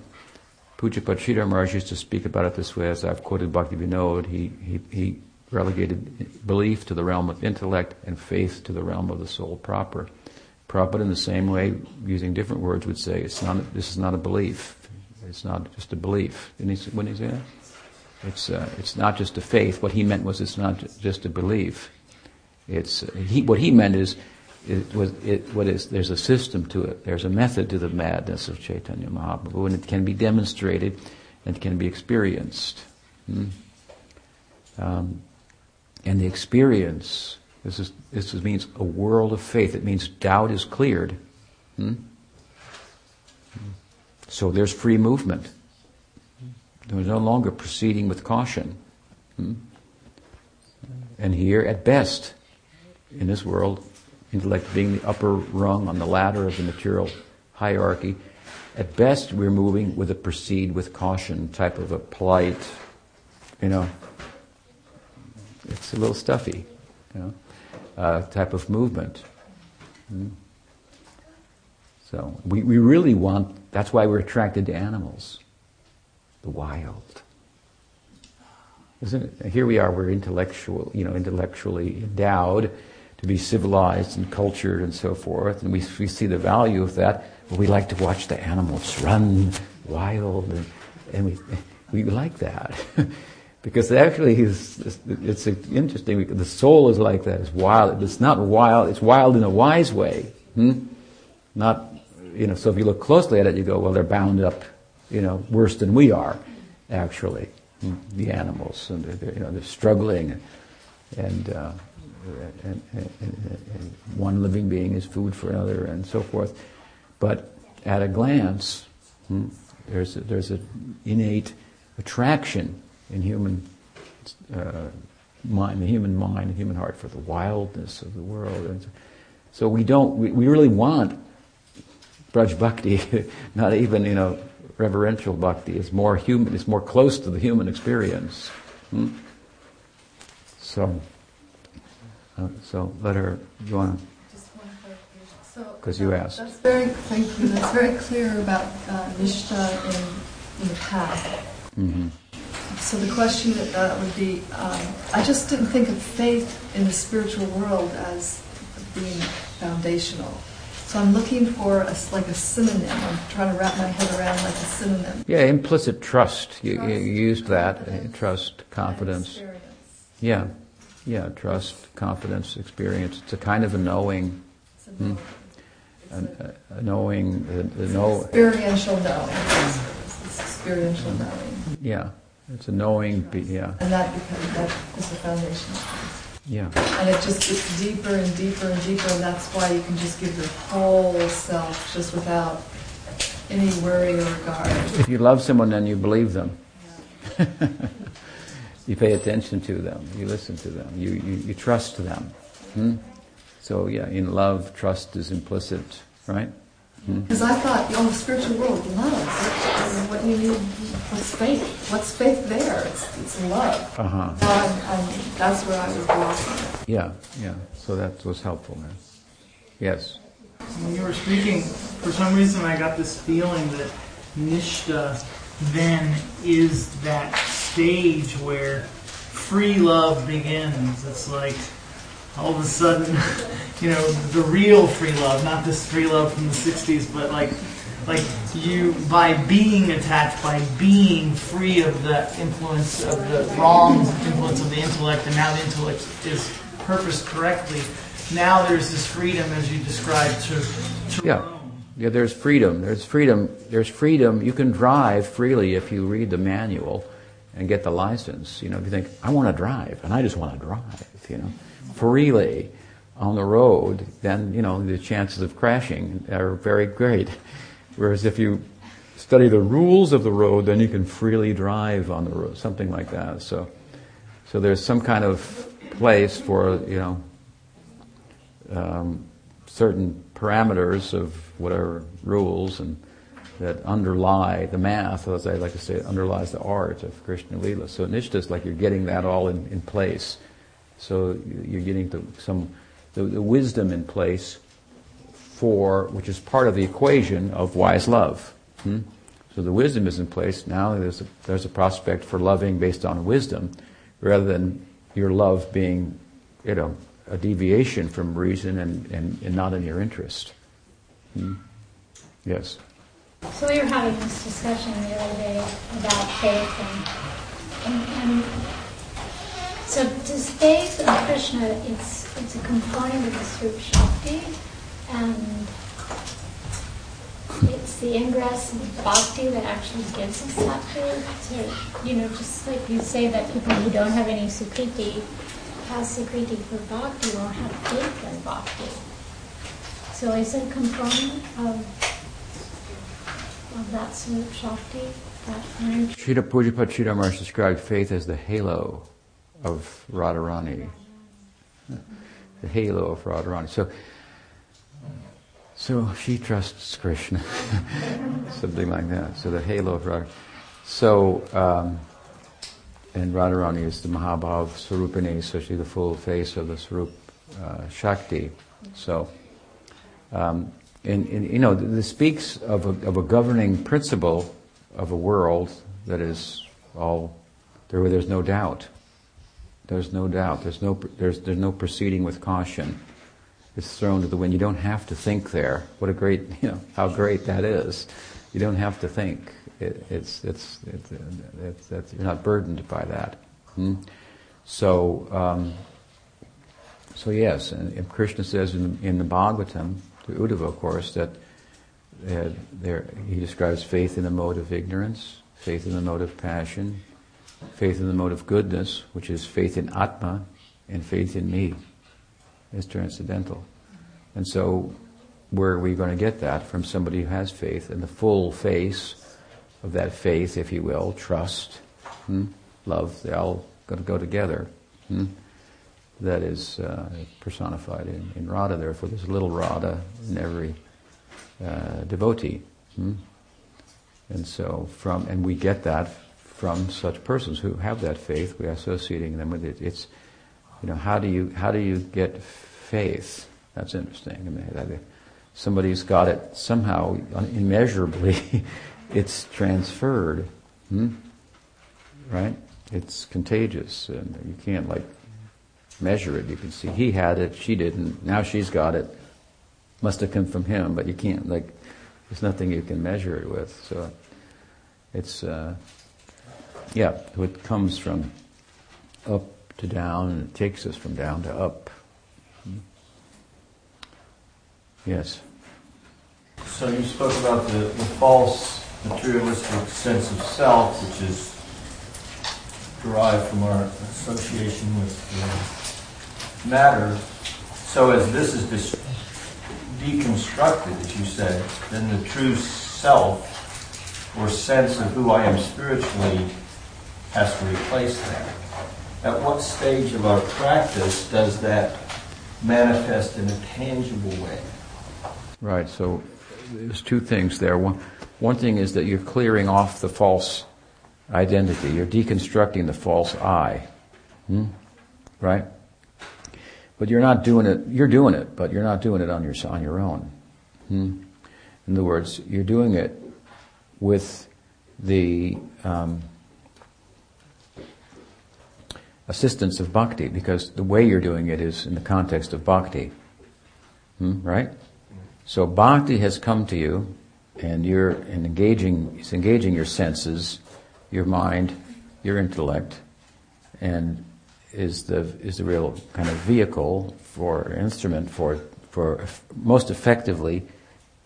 Pujyapad Sridhar Maharaj used to speak about it this way, as I've quoted Bhakti Vinod, he, he, he relegated belief to the realm of intellect and faith to the realm of the soul proper. Prabhupada, in the same way, using different words, would say, "It's not. This is not a belief. It's not just a belief." Didn't he, wouldn't he say that? It's uh, it's not just a faith. What he meant was it's not just a belief. It's uh, he, what he meant is it was it, what is there's a system to it. There's a method to the madness of Chaitanya Mahaprabhu, and it can be demonstrated and can be experienced. Hmm? Um, and the experience this is this means a world of faith. It means doubt is cleared. Hmm? So there's free movement. There's no longer proceeding with caution. Hmm? And here, at best, in this world, intellect being the upper rung on the ladder of the material hierarchy, at best we're moving with a proceed with caution type of a polite, you know, it's a little stuffy, you know, uh, type of movement. Hmm? So we, we really want, that's why we're attracted to animals, the wild. Isn't it? Here we are, we're intellectual, you know, intellectually endowed to be civilized and cultured and so forth, and we, we see the value of that, but we like to watch the animals run wild, and, and we, we like that. (laughs) because actually it's, it's interesting, the soul is like that, it's wild, it's not wild, it's wild in a wise way. Hmm? Not you know, so if you look closely at it, you go, well, they're bound up, you know, worse than we are, actually, the animals, and they're, you know, they're struggling, and, uh, and, and, and, one living being is food for another, and so forth. But at a glance, hmm, there's there's an innate attraction in human uh, mind, the human mind, the human heart for the wildness of the world, and so we don't, we, we really want Braj Bhakti, (laughs) not even, you know, reverential bhakti, is more human, is more close to the human experience. Hmm? So, uh, so let her, you want to? Because you asked. That's very, thank you. That's very clear about uh, Nishta in, in the path. Mm-hmm. So the question that, that would be, um, I just didn't think of faith in the spiritual world as being foundational. So I'm looking for a, like a synonym. I'm trying to wrap my head around like a synonym. Yeah, implicit trust. You, trust, you used that. Confidence, trust, confidence. Yeah, yeah, trust, confidence, experience. It's a kind of a knowing. Hmm? A, a, knowing, a, a know. Experiential knowing. It's experiential knowing. Yeah, it's a knowing. Be, yeah. And that becomes that is the foundation. Yeah. And it just gets deeper and deeper and deeper, and that's why you can just give your whole self just without any worry or regard. If you love someone, then you believe them. Yeah. (laughs) you pay attention to them. You listen to them. You, you, you trust them. Hmm? So, yeah, in love, trust is implicit, right? Hmm? Because I thought, oh, the spiritual world, love. What, do you need? What's faith? What's faith there? It's, it's love. Uh-huh. So I'm, I'm, that's where I was blocking. Yeah, yeah. So that was helpful, man. Yes. When you were speaking, for some reason I got this feeling that Nishta then is that stage where free love begins. It's like all of a sudden, (laughs) you know, the real free love, not this free love from the 60s, but like, like you, by being attached, by being free of the influence of the wrong influence of the intellect, and now the intellect is purposed correctly, now there's this freedom, as you described, to, to yeah. roam. Yeah, there's freedom. There's freedom. There's freedom. You can drive freely if you read the manual and get the license. You know, if you think, I want to drive, and I just want to drive, you know freely on the road, then you know the chances of crashing are very great. Whereas if you study the rules of the road, then you can freely drive on the road, something like that. So, so there's some kind of place for you know um, certain parameters of whatever rules and that underlie the math, as I like to say, underlies the art of Krishna Lila. So Nishta is like you're getting that all in, in place. So you're getting the, some the, the wisdom in place for which is part of the equation of wise love. Hmm? So the wisdom is in place. Now there's a, there's a prospect for loving based on wisdom, rather than your love being, you know, a deviation from reason and, and, and not in your interest. Hmm? Yes. So we were having this discussion the other day about faith and, and, and so does faith in Krishna, it's, it's a component of the Swarup Shakti and it's the ingress of bhakti that actually gives us that faith. So, you know, just like you say that people who don't have any sukriti, have sukriti for bhakti, won't have faith in bhakti. So is it a component of of that Swarup Shakti, that energy? Srila Maharaj described faith as the halo of Radharani. The halo of Radharani. So, so she trusts Krishna, (laughs) something like that. So the halo of Radharani. So, um, and Radharani is the Mahabhav Swarupini, so she's the full face of the Swarup uh, Shakti. So, um, and, and, you know, this speaks of a, of a governing principle of a world that is all there there's no doubt. There's no doubt. There's no there's there's no proceeding with caution. It's thrown to the wind. You don't have to think there. What a great (laughs) you know how great that is. You don't have to think. It, it's, it's, it's, it's, it's, you're not burdened by that. Hmm? So um, so yes, and Krishna says in, in the Bhagavatam to Uddhava, course, that uh, there, he describes faith in the mode of ignorance, faith in the mode of passion, faith in the mode of goodness, which is faith in Atma, and faith in me is transcendental. And so, where are we going to get that? From somebody who has faith, and the full face of that faith, if you will, trust, hmm, love, they all going to go together. Hmm? That is uh, personified in, in Radha, therefore there's a little Radha in every uh, devotee. Hmm? And so from, and we get that from such persons who have that faith. We are associating them with it. It's, you know, how do you how do you get faith? That's interesting. I mean, somebody's got it somehow immeasurably. (laughs) it's transferred, hmm? right? It's contagious, and you can't like measure it. You can see he had it, she didn't. Now she's got it. Must have come from him, but you can't like. There's nothing you can measure it with. So it's. Uh, yeah, it comes from up to down and it takes us from down to up. Hmm. Yes. So you spoke about the, the false materialistic sense of self, which is derived from our association with matter. So as this is dis- deconstructed, as you said, then the true self or sense of who I am spiritually has to replace that. At what stage of our practice does that manifest in a tangible way? Right, so there's two things there. One, one thing is that you're clearing off the false identity, you're deconstructing the false I. Hmm? Right? But you're not doing it, you're doing it, but you're not doing it on your, on your own. Hmm? In other words, you're doing it with the um, assistance of bhakti because the way you're doing it is in the context of bhakti. Hmm, right? So bhakti has come to you and you're engaging, it's engaging your senses, your mind, your intellect, and is the, is the real kind of vehicle for, instrument for, for most effectively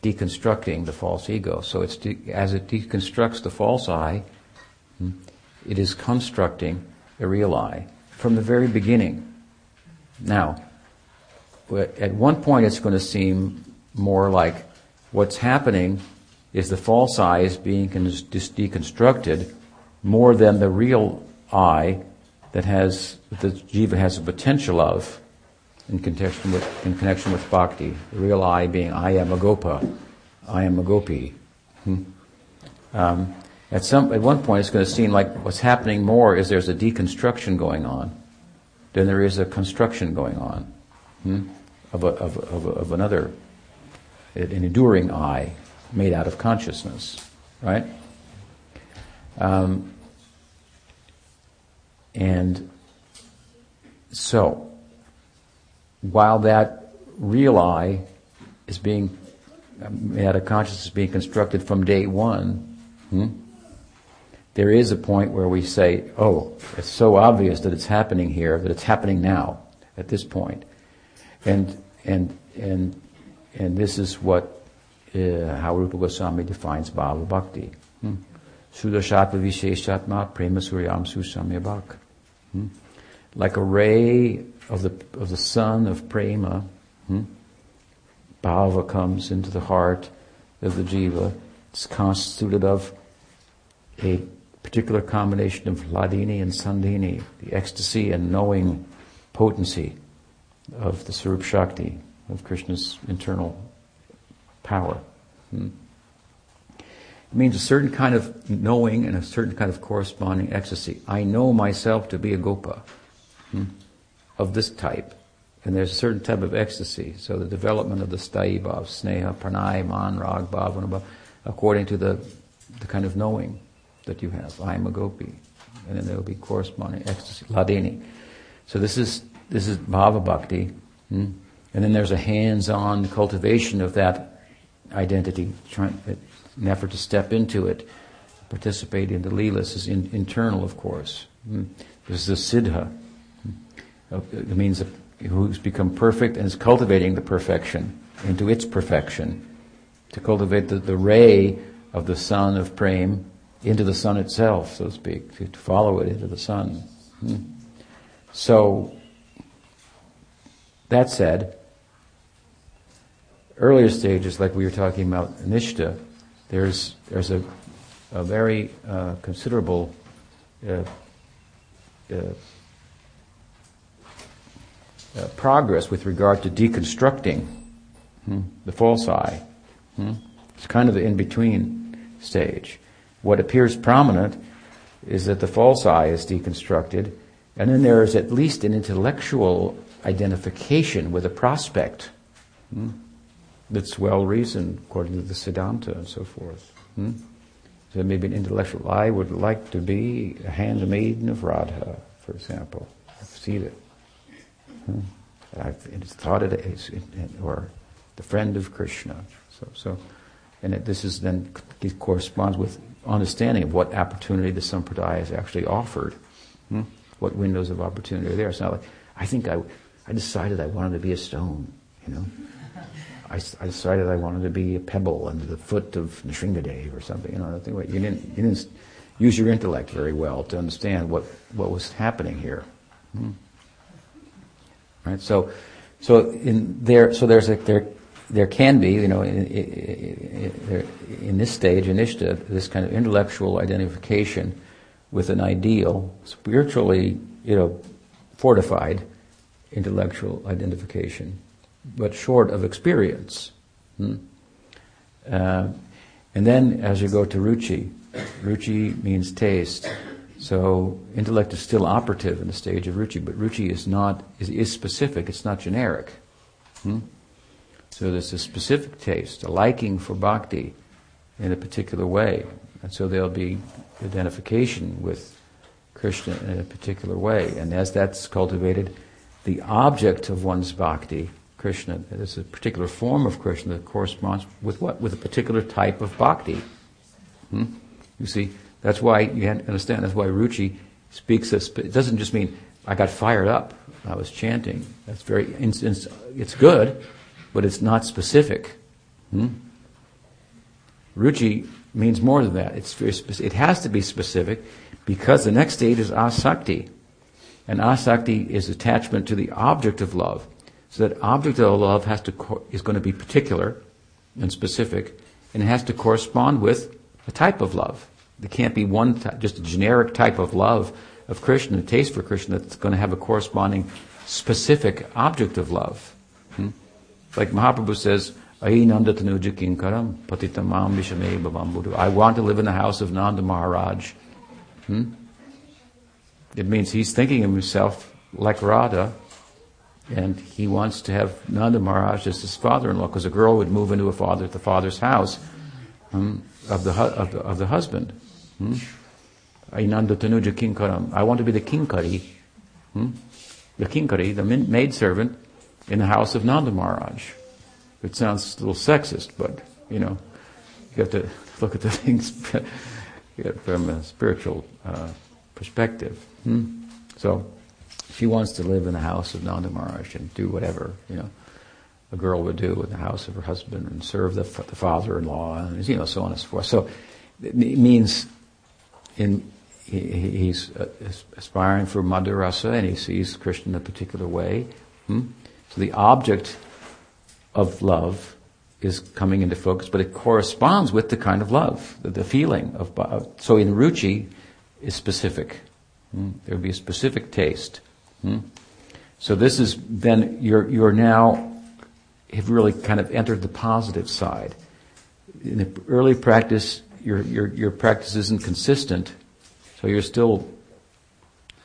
deconstructing the false ego. So it's de- as it deconstructs the false I, hmm, it is constructing a real I from the very beginning. Now, at one point it's going to seem more like what's happening is the false I is being deconstructed more than the real I that has, the jiva has a potential of. in connection with, in connection with bhakti. The real I being I am a gopa, I am a gopi. Hmm. Um, at some, at one point, it's going to seem like what's happening more is there's a deconstruction going on than there is a construction going on hmm, of, a, of, of, of another, an enduring I made out of consciousness, right? Um, and so, while that real I is being made out of consciousness being constructed from day one, hmm, there is a point where we say, oh, it's so obvious that it's happening here, that it's happening now, at this point. And, and, and, and this is what, uh, how Rupa Goswami defines Bhava Bhakti. Hmm? Sudashatma Visheshatma Prema Suryam Susamyabhak. Hmm? Like a ray of the, of the sun of Prema, hmm? Bhava comes into the heart of the jiva. It's constituted of a particular combination of Hladini and Sandhini, the ecstasy and knowing potency of the Swarup Shakti, of Krishna's internal power. Hmm. It means a certain kind of knowing and a certain kind of corresponding ecstasy. I know myself to be a gopa hmm, of this type. And there's a certain type of ecstasy. So the development of the bhav, sneha, pranay, man, rag, according to the, the kind of knowing that you have. I am a gopi. And then there will be corresponding ecstasy, hladini. So this is, this is bhava bhakti. Hmm? And then there's a hands-on cultivation of that identity, trying, an effort to step into it, participate in the leelas. Is in, internal, of course. Hmm? This is a siddha. Hmm? It means who's become perfect and is cultivating the perfection into its perfection. To cultivate the, the ray of the sun of prem into the sun itself, so to speak, to, to follow it into the sun. Hmm. So, that said, earlier stages, like we were talking about Nishta, there's, there's a, a very uh, considerable uh, uh, uh progress with regard to deconstructing hmm, the false eye. Hmm. It's kind of the in between stage. What appears prominent is that the false I is deconstructed, and then there is at least an intellectual identification with a prospect hmm, that's well reasoned according to the Siddhanta and so forth. Hmm? So maybe an intellectual I would like to be a handmaiden of Radha, for example. I've seen it. Hmm? I've thought it is, or the friend of Krishna. So, so, and it, this is then corresponds with understanding of what opportunity the Sampradaya has actually offered. Hmm? What windows of opportunity are there. It's not like, I think I, I decided I wanted to be a stone, you know. I, I decided I wanted to be a pebble under the foot of Nrsingadev or something, you know. I think, you didn't, you didn't use your intellect very well to understand what, what was happening here. Hmm? Right? So, so in there, so there's a, there, there can be, you know, in, in, in this stage, in this kind of intellectual identification with an ideal, spiritually, you know, fortified intellectual identification, but short of experience. Hmm? Uh, and then as you go to ruchi, ruchi means taste. So intellect is still operative in the stage of ruchi, but ruchi is not is, is specific. It's not generic. Hmm? So there's a specific taste, a liking for bhakti in a particular way. And so there'll be identification with Krishna in a particular way. And as that's cultivated, the object of one's bhakti, Krishna, is a particular form of Krishna that corresponds with what? With a particular type of bhakti. Hmm? You see, that's why you understand, that's why Ruchi speaks, it doesn't just mean I got fired up, I was chanting. That's very, it's good, but it's not specific. Hmm? Ruchi means more than that. It's very specific. It has to be specific because the next stage is asakti. And asakti is attachment to the object of love. So that object of love has to is going to be particular and specific, and it has to correspond with a type of love. There can't be one, just a generic type of love of Krishna, a taste for Krishna that's going to have a corresponding specific object of love. Like Mahaprabhu says, bhavambudu. I want to live in the house of Nanda Maharaj. Hmm? It means he's thinking of himself like Radha, and he wants to have Nanda Maharaj as his father-in-law, because a girl would move into a father, the father's house hmm, of, the, of, the, of the husband. Hmm? I want to be the kinkari, hmm? the kinkari, the maid servant in the house of Nanda Maharaj. It sounds a little sexist, but you know, you have to look at the (laughs) things from a spiritual uh, perspective. Hmm? So, she wants to live in the house of Nanda Maharaj and do whatever you know a girl would do in the house of her husband and serve the, the father-in-law and you know so on and so forth. So it means in he, he's uh, aspiring for Madhurasa and he sees Krishna in a particular way. Hmm? So the object of love is coming into focus, but it corresponds with the kind of love, the, the feeling of. So in ruchi is specific. Hmm? There would be a specific taste. Hmm? So this is then you're you're now have really kind of entered the positive side. In the early practice, your your your practice isn't consistent, so you're still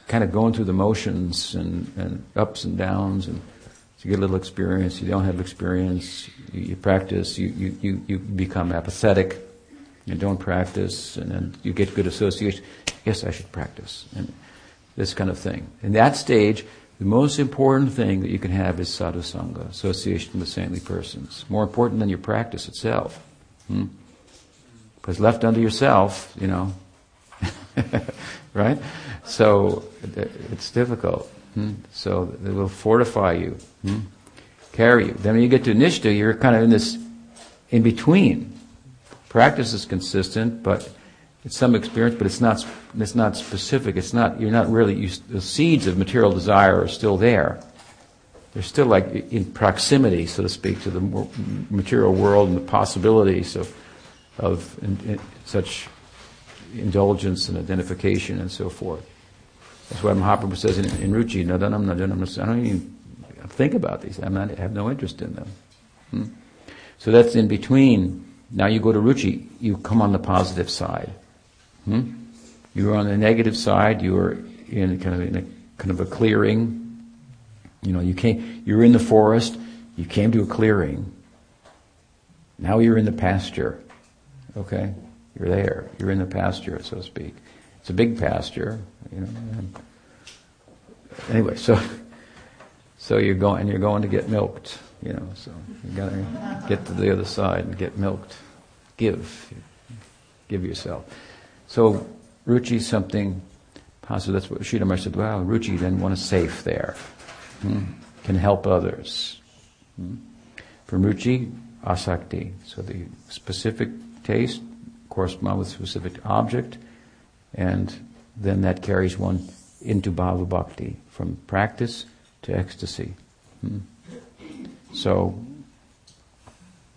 kind of going through the motions and, and ups and downs and you get a little experience, you don't have experience, you, you practice, you, you, you, you become apathetic, you don't practice, and then you get good association. Yes, I should practice. And this kind of thing. In that stage, the most important thing that you can have is sadhusanga, association with saintly persons. More important than your practice itself. Hmm? Because left unto yourself, you know, (laughs) right? So it's difficult. Hmm? So it will fortify you, hmm? carry you. Then when you get to Nishta, you're kind of in this in between. Practice is consistent, but it's some experience, but it's not it's not specific. It's not you're not really you, the seeds of material desire are still there. They're still like in proximity, so to speak, to the material world and the possibilities of of in, in such indulgence and identification and so forth. That's why Mahaprabhu says in, in Ruchi, Nadanam, Nadanam, I don't even think about these. I'm not, I have no interest in them. Hmm? So that's in between. Now you go to Ruchi, you come on the positive side. Hmm? You're on the negative side, you're in kind of in a kind of a clearing. You know, you came, you're in the forest, you came to a clearing. Now you're in the pasture. Okay? You're there. You're in the pasture, so to speak. It's a big pasture, you know. anyway, so so you're going you're going to get milked, you know. So you got to get to the other side and get milked. Give, give yourself. So ruchi is something positive. That's what Sridhar said. Wow, ruchi then one is safe there. Hmm? Can help others. Hmm? From ruchi, asakti. So the specific taste corresponds with specific object and then that carries one into bhava bhakti, from practice to ecstasy. Hmm. So,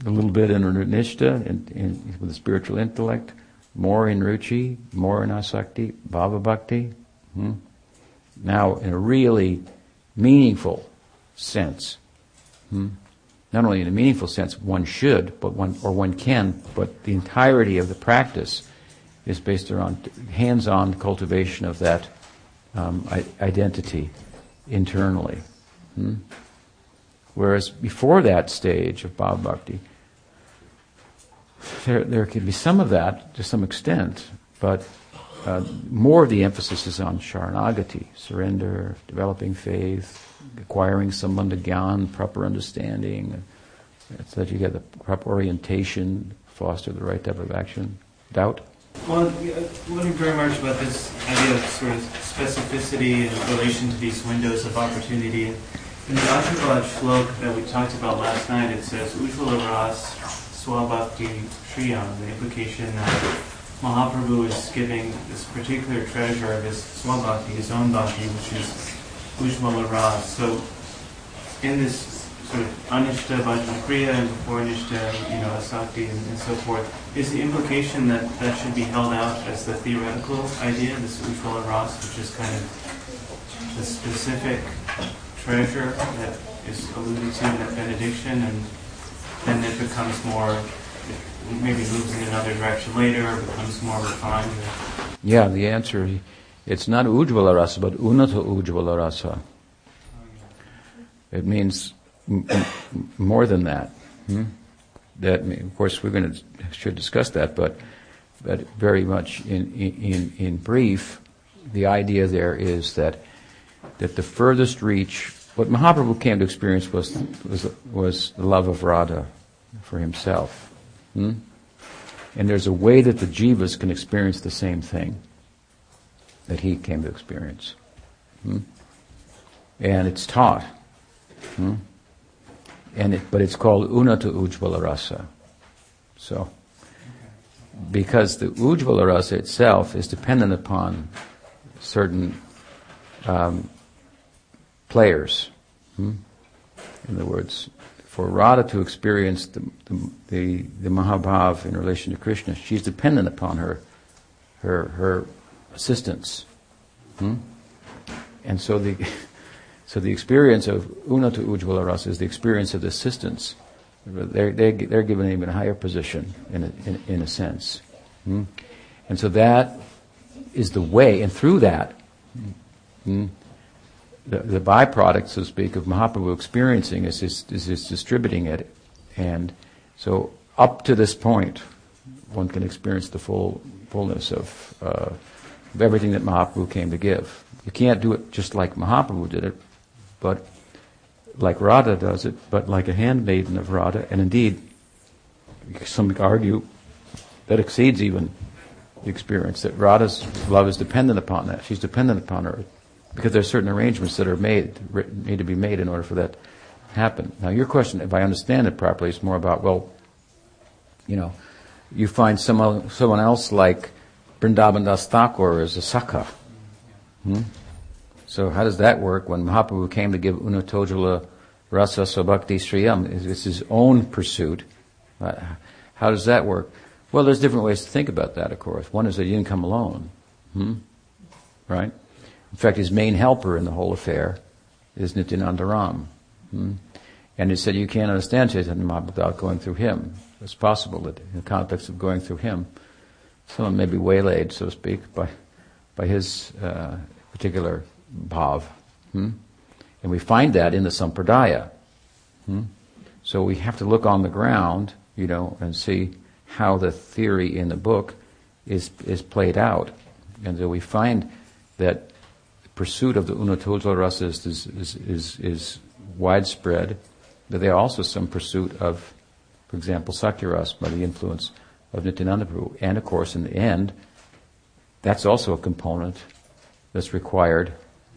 a little bit in nishta, in, in, with the spiritual intellect, more in ruchi, more in asakti, bhava bhakti. Hmm. Now, in a really meaningful sense, hmm. not only in a meaningful sense, one should, but one or one can, but the entirety of the practice is based around hands-on cultivation of that um, identity internally. Hmm? Whereas before that stage of Bhava Bhakti, there, there can be some of that to some extent, but uh, more of the emphasis is on sharanagati, surrender, developing faith, acquiring some gyan, proper understanding, so that you get the proper orientation, foster the right type of action. Doubt? Well, learning very much about this idea of sort of specificity in relation to these windows of opportunity. In the Ashirvad shlok that we talked about last night, it says, Ujjvala Ras Swabhakti Shriyam, the implication that Mahaprabhu is giving this particular treasure of his Swabhakti, his own bhakti, which is Ujjvala Ras. So, in this sort of Anishta Bhajan Kriya and before Anishta, you know, Asakti and, and, so forth, is the implication that that should be held out as the theoretical idea, this Ujjvala Ras, which is kind of the specific treasure that is alluded to in that benediction, and then it becomes more, it maybe moves in another direction later, or becomes more refined. Yeah, the answer, it's not ujvala rasa, but unata ujvala rasa. It means m- more than that. Hmm? That, of course, we're going to should discuss that, but but very much in in in brief, the idea there is that that the furthest reach, what Mahaprabhu came to experience was was was the love of Radha for himself. Hmm? And there's a way that the jivas can experience the same thing that he came to experience. Hmm? And it's taught. Hmm? And it, but it's called unata ujvala rasa. So, because the ujvala rasa itself is dependent upon certain um, players. Hmm? In other words, for Radha to experience the, the, the, the Mahabhav in relation to Krishna, she's dependent upon her, her, her assistance. Hmm? And so the, (laughs) so the experience of Unata Ujjvala Rasa is the experience of the assistants. They're, they're, they're given an even higher position in a, in, in a sense. Hmm? And so that is the way, and through that, hmm, the, the byproduct, so to speak, of Mahaprabhu experiencing is his, is his distributing it. And so up to this point, one can experience the full fullness of, uh, of everything that Mahaprabhu came to give. You can't do it just like Mahaprabhu did it, but like Radha does it, but like a handmaiden of Radha, and indeed, some argue that exceeds even the experience, that Radha's love is dependent upon that. She's dependent upon her because there are certain arrangements that are made need to be made in order for that to happen. Now, your question, if I understand it properly, is more about well, you know, you find someone someone else like Vrindavan Das Thakur as a sakha. Hmm? So how does that work when Mahaprabhu came to give Unatojala Rasa Sabhakti Sriyam? It's his own pursuit. Uh, how does that work? Well, there's different ways to think about that, of course. One is that he didn't come alone. Hmm? Right? In fact, his main helper in the whole affair is Nityananda Ram. Hmm? And he said you can't understand Chaitanya Mahaprabhu without going through him. It's possible that in the context of going through him, someone may be waylaid, so to speak, by, by his uh, particular bhav. Hmm? And we find that in the Sampradaya. Hmm? So we have to look on the ground, you know, and see how the theory in the book is, is played out. And so we find that pursuit of the Unatoja rasa is, is, is, is, widespread, but there are also some pursuit of, for example, Sakyaras by the influence of Nityananda. And of course, in the end, that's also a component that's required,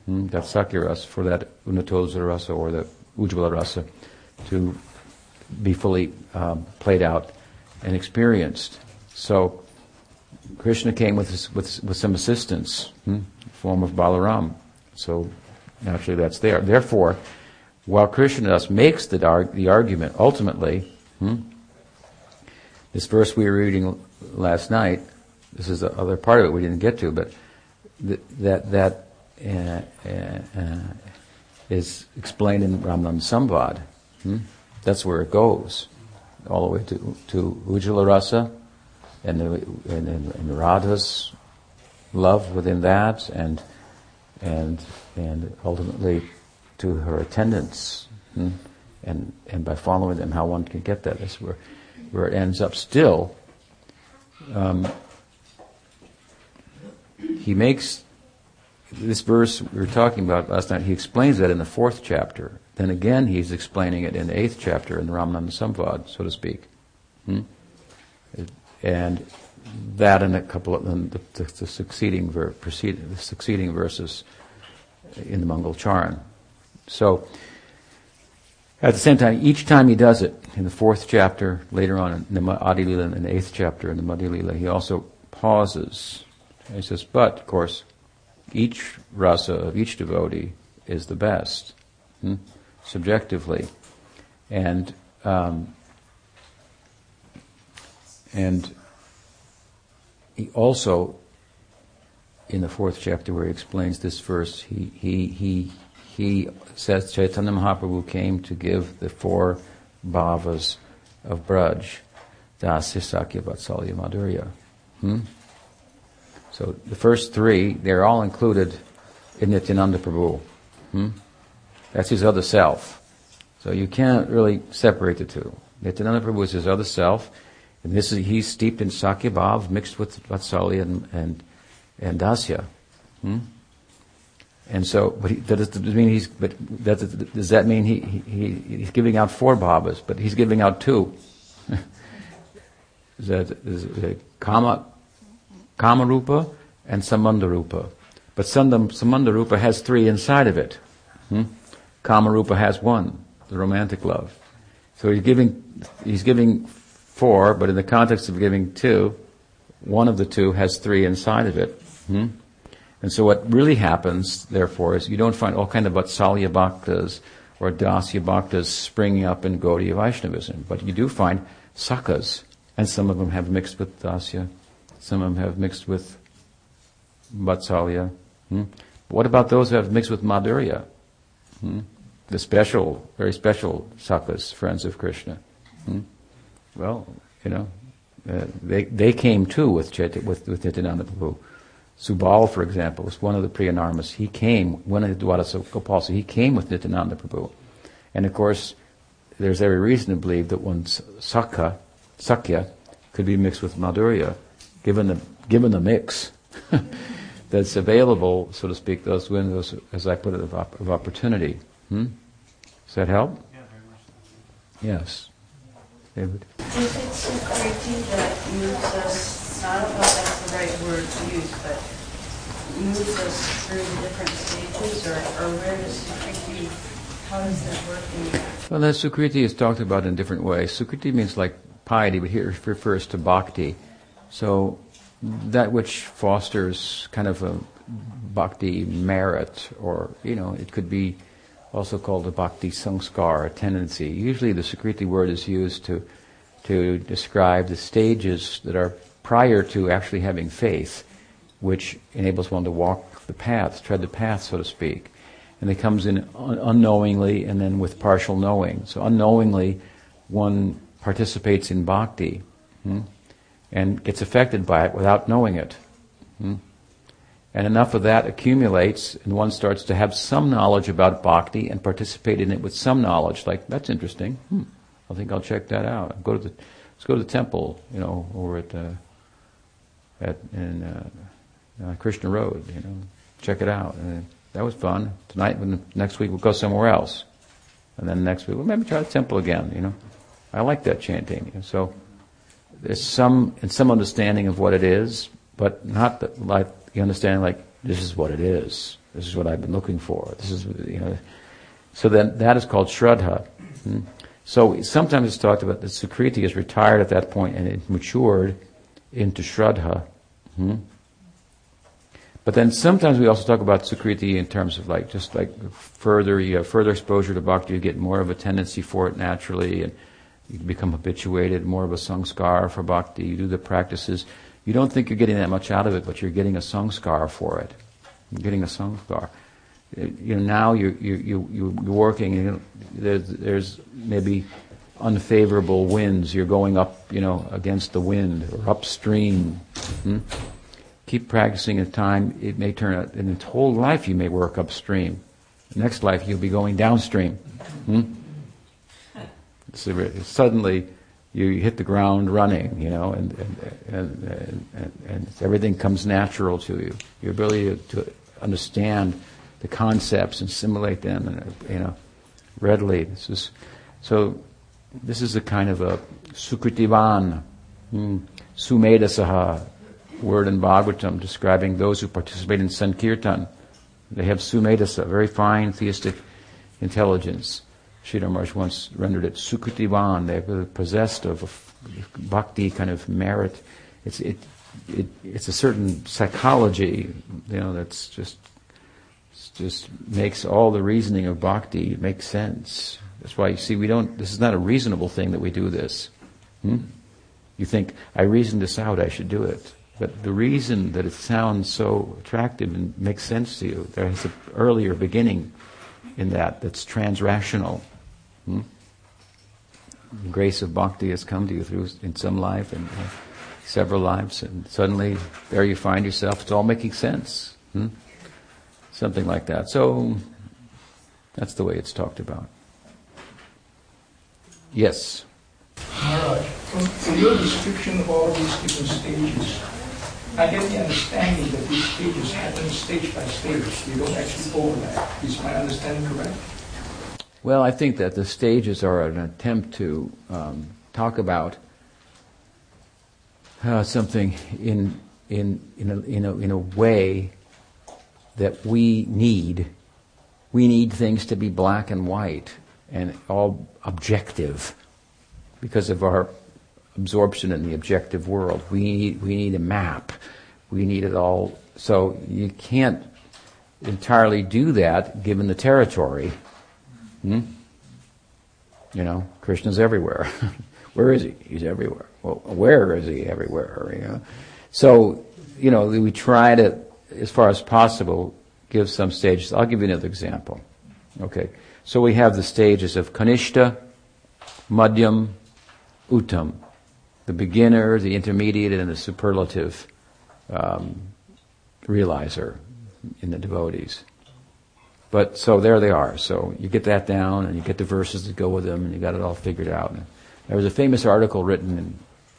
hmm, that Sakyaras, for that Unatoja rasa or the Ujjvala rasa to be fully um, played out and experienced. So, Krishna came with, with, with some assistance, hmm, form of Balaram. So, naturally that's there. Therefore, while Krishna Krishnadas makes the, the argument, ultimately, hmm, this verse we were reading last night, this is the other part of it we didn't get to, but th- that that is explained in Ramananda Samvad. Hmm? That's where it goes, all the way to to Ujjvala Rasa, and the, and, and Radha's love within that, and and and ultimately to her attendants, hmm? and and by following them, how one can get that. That's where where it ends up. Still, um, he makes this verse we were talking about last night. He explains that in the fourth chapter. Then again, he's explaining it in the eighth chapter in the Ramananda Samvad, so to speak. Hmm? And that and a couple of the, the, the succeeding ver, the succeeding verses in the Mangal Charan. So, at the same time, each time he does it, in the fourth chapter, later on in the Adi Lila, in the eighth chapter in the Madhya Lila, he also pauses. He says, but, of course, each rasa of each devotee is the best, hmm? subjectively. And, um, and he also, in the fourth chapter where he explains this verse, he, he, he, he says Chaitanya Mahaprabhu came to give the four bhavas of Braj, Dasya, Sakya, Vatsalya, Madhurya. Hmm? So the first three, they're all included in Nityananda Prabhu. Hmm? That's his other self. So you can't really separate the two. Nityananda Prabhu is his other self, and this is he's steeped in Sakya Bhav mixed with Vatsalya and and, and Dasya. Hmm? And so, but he, that does mean he's. But that, does that mean he, he he's giving out four bhavas? But he's giving out two. (laughs) that is kama kama rupa and sambandha rupa. But sambandha rupa has three inside of it. Hmm? Kama rupa has one, the romantic love. So he's giving he's giving four, but in the context of giving two, one of the two has three inside of it. Hmm? And so what really happens, therefore, is you don't find all kind of Vatsalya Bhaktas or Dasya Bhaktas springing up in Gaudiya Vaishnavism, but you do find Sakhas, and some of them have mixed with Dasya, some of them have mixed with Vatsalya. Hmm? What about those who have mixed with Madhurya? Hmm? The special, very special Sakhas, friends of Krishna. Hmm? Well, you know, uh, they, they came too with, Chaitanya, with, with Nityananda Prabhu. Subal, for example, was one of the Priyanarmas. He came, one of the Dwadasa Gopal, so he came with Nityananda Prabhu. And of course, there's every reason to believe that one Sakha, Sakya could be mixed with Madhurya, given the, given the mix (laughs) that's available, so to speak, those windows, as I put it, of, op- of opportunity. Hmm? Does that help? Yeah, very much so. Yes. David? If it's Sukriti that moves us, I don't know if that's the right word to use, but moves us through the different stages, or, or where does Sukriti, how does that work in Well, that Sukriti is talked about in different ways. Sukriti means like piety, but here it refers to bhakti. So that which fosters kind of a bhakti merit, or, you know, it could be also called a bhakti sanskar, a tendency. Usually the Sukriti word is used to, to describe the stages that are prior to actually having faith, which enables one to walk the path, tread the path, so to speak. And it comes in un- unknowingly and then with partial knowing. So unknowingly, one participates in bhakti hmm, and gets affected by it without knowing it. Hmm. And enough of that accumulates, and one starts to have some knowledge about bhakti and participate in it with some knowledge. Like, that's interesting. Hmm, I think I'll check that out. Go to the, let's go to the temple, you know, over at, uh, at in uh, uh, Krishna Road, you know, check it out. And that was fun. Tonight, when next week we'll go somewhere else, and then next week, well, maybe try the temple again. You know, I like that chanting. So there's some and some understanding of what it is, but not that, like you understand, like, this is what it is. This is what I've been looking for. This is, you know. So then that is called Shraddha. Hmm? So sometimes it's talked about that Sukriti is retired at that point and it matured into Shraddha. Hmm? But then sometimes we also talk about Sukriti in terms of like, just like further, you have further exposure to bhakti, you get more of a tendency for it naturally and you become habituated, more of a sanskar for bhakti, you do the practices. You don't think you're getting that much out of it, but you're getting a sanskar for it. You're getting a sanskar. You know, now you're, you you you're working, you there's, there's maybe unfavorable winds. You're going up, you know, against the wind or upstream. Hmm? Keep practicing in time. It may turn out, in its whole life you may work upstream. Next life you'll be going downstream. Hmm? Suddenly you hit the ground running, you know, and and, and, and, everything comes natural to you. Your ability to understand the concepts and assimilate them, you know, readily. This is so. This is a kind of a sukritivan, hmm, sumedasaha word in Bhagavatam describing those who participate in sankirtan. They have sumedasa, very fine theistic intelligence. Sridhar Maharaj once rendered it sukritivan. They're possessed of a bhakti kind of merit. It's it, it it's a certain psychology, you know, that's just just makes all the reasoning of bhakti make sense. That's why you see we don't. This is not a reasonable thing that we do this. Hmm? You think I reasoned this out, I should do it. But the reason that it sounds so attractive and makes sense to you, there is an earlier beginning in that that's transrational. Hmm? The grace of bhakti has come to you through in some life and uh, several lives, and suddenly there you find yourself. It's all making sense. Hmm? Something like that. So that's the way it's talked about. Yes. Maharaj, from, from your description of all these different stages, I get the understanding that these stages happen stage by stage. They don't actually overlap. Is my understanding correct? Well, I think that the stages are an attempt to um, talk about uh, something in in in a, in a in a way that we need. We need things to be black and white and all objective because of our absorption in the objective world. We need, we need a map. We need it all. So you can't entirely do that given the territory. Hmm? You know, Krishna's everywhere. (laughs) where is he? He's everywhere. Well, where is he everywhere? You know? So, you know, we try to, as far as possible, give some stages. I'll give you another example. Okay. So we have the stages of Kanishta, Madhyam, Uttam. The beginner, the intermediate, and the superlative um, realizer in the devotees. But so there they are. So you get that down, and you get the verses that go with them, and you got it all figured out. And there was a famous article written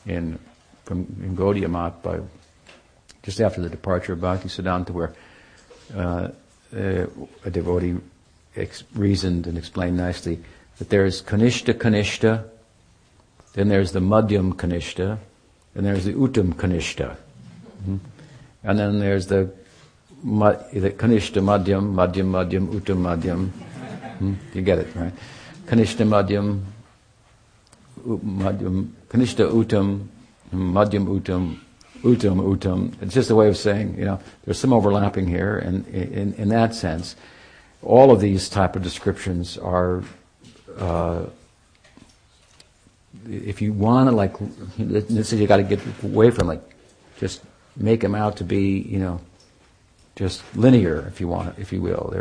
in, in from in Gaudiya by just after the departure of Bhakti Siddhanta, where uh, a devotee ex- reasoned and explained nicely that there's Kanishta Kanishta, then there's the Madhyam Kanishta, and there's the Uttam Kanishta. Mm-hmm. And then there's the, the Kanishta Madhyam, Madhyam Madhyam, Uttam Madhyam. Mm-hmm. You get it, right? Kanishta Madhyam, Madhyam, Kanishta Uttam, Madhyam Uttam, Uttam Uttam. It's just a way of saying, you know, there's some overlapping here, and in, in that sense, all of these type of descriptions are uh, if you want to like, this is you got to get away from like, just make them out to be, you know, just linear, if you want, if you will.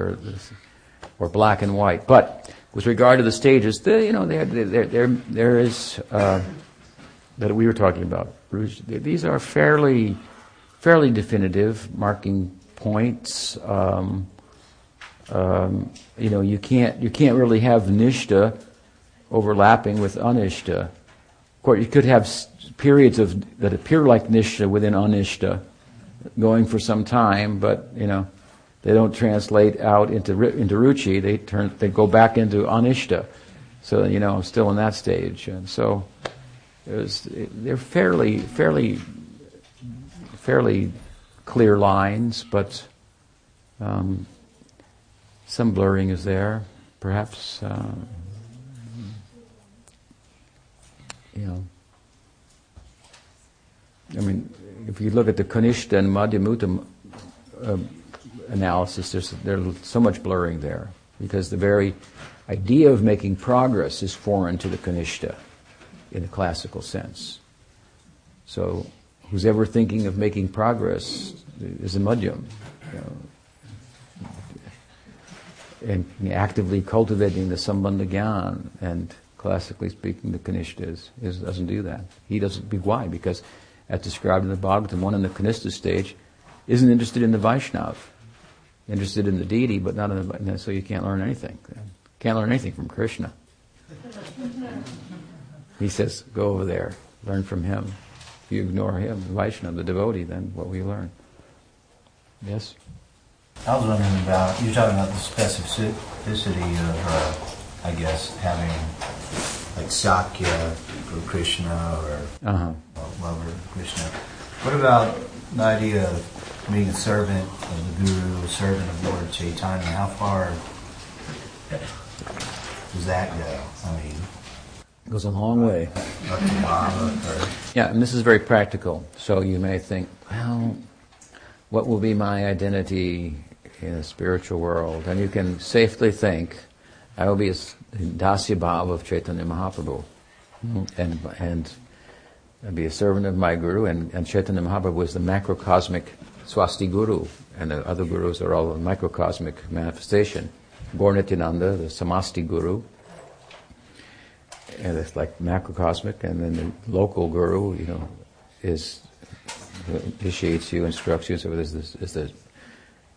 Or black and white. But with regard to the stages, you know, there, there, there, there is uh, that we were talking about. These are fairly, fairly definitive, marking points. Um, um, you know, you can't you can't really have nishta overlapping with anishta. Of course, you could have periods of that appear like nishta within anishta, going for some time, but you know, they don't translate out into into ruchi. They turn they go back into anishta. So you know, I'm still in that stage, and so they're fairly fairly fairly clear lines, but um, some blurring is there, perhaps. Uh, you know, I mean, if you look at the Kanishta and Madhyamutam uh, analysis, there's, there's so much blurring there because the very idea of making progress is foreign to the Kanishta in the classical sense. So, who's ever thinking of making progress is a Madhyam. You know, and actively cultivating the Sambandha Gyan and classically speaking, the Kanishta is, is, doesn't do that. He doesn't. Be why? Because, as described in the Bhagavatam, one in the Kanishta stage isn't interested in the Vaishnav, interested in the deity, but not in the. So you can't learn anything. Can't learn anything from Krishna. He says, "Go over there, learn from him." If you ignore him, the Vaishnav, the devotee, then what will you learn? Yes. I was wondering about you're talking about the specificity of, uh, I guess, having like Sakya for Krishna or uh-huh. Lover Krishna. What about the idea of being a servant of the Guru, a servant of Lord Chaitanya? How far does that go? I mean, it goes a long way. Yeah, and this is very practical. So you may think, well, what will be my identity in the spiritual world? And you can safely think, I will be a Dasya Bhav of Chaitanya Mahaprabhu. Mm-hmm. And, and be a servant of my guru. And, and Chaitanya Mahaprabhu was the macrocosmic Swasti Guru. And the other gurus are all a microcosmic manifestation. Gaur Nityananda, the Samasti Guru, and it's like macrocosmic, and then the local guru, you know, is initiates you, instructs you. So there's this is the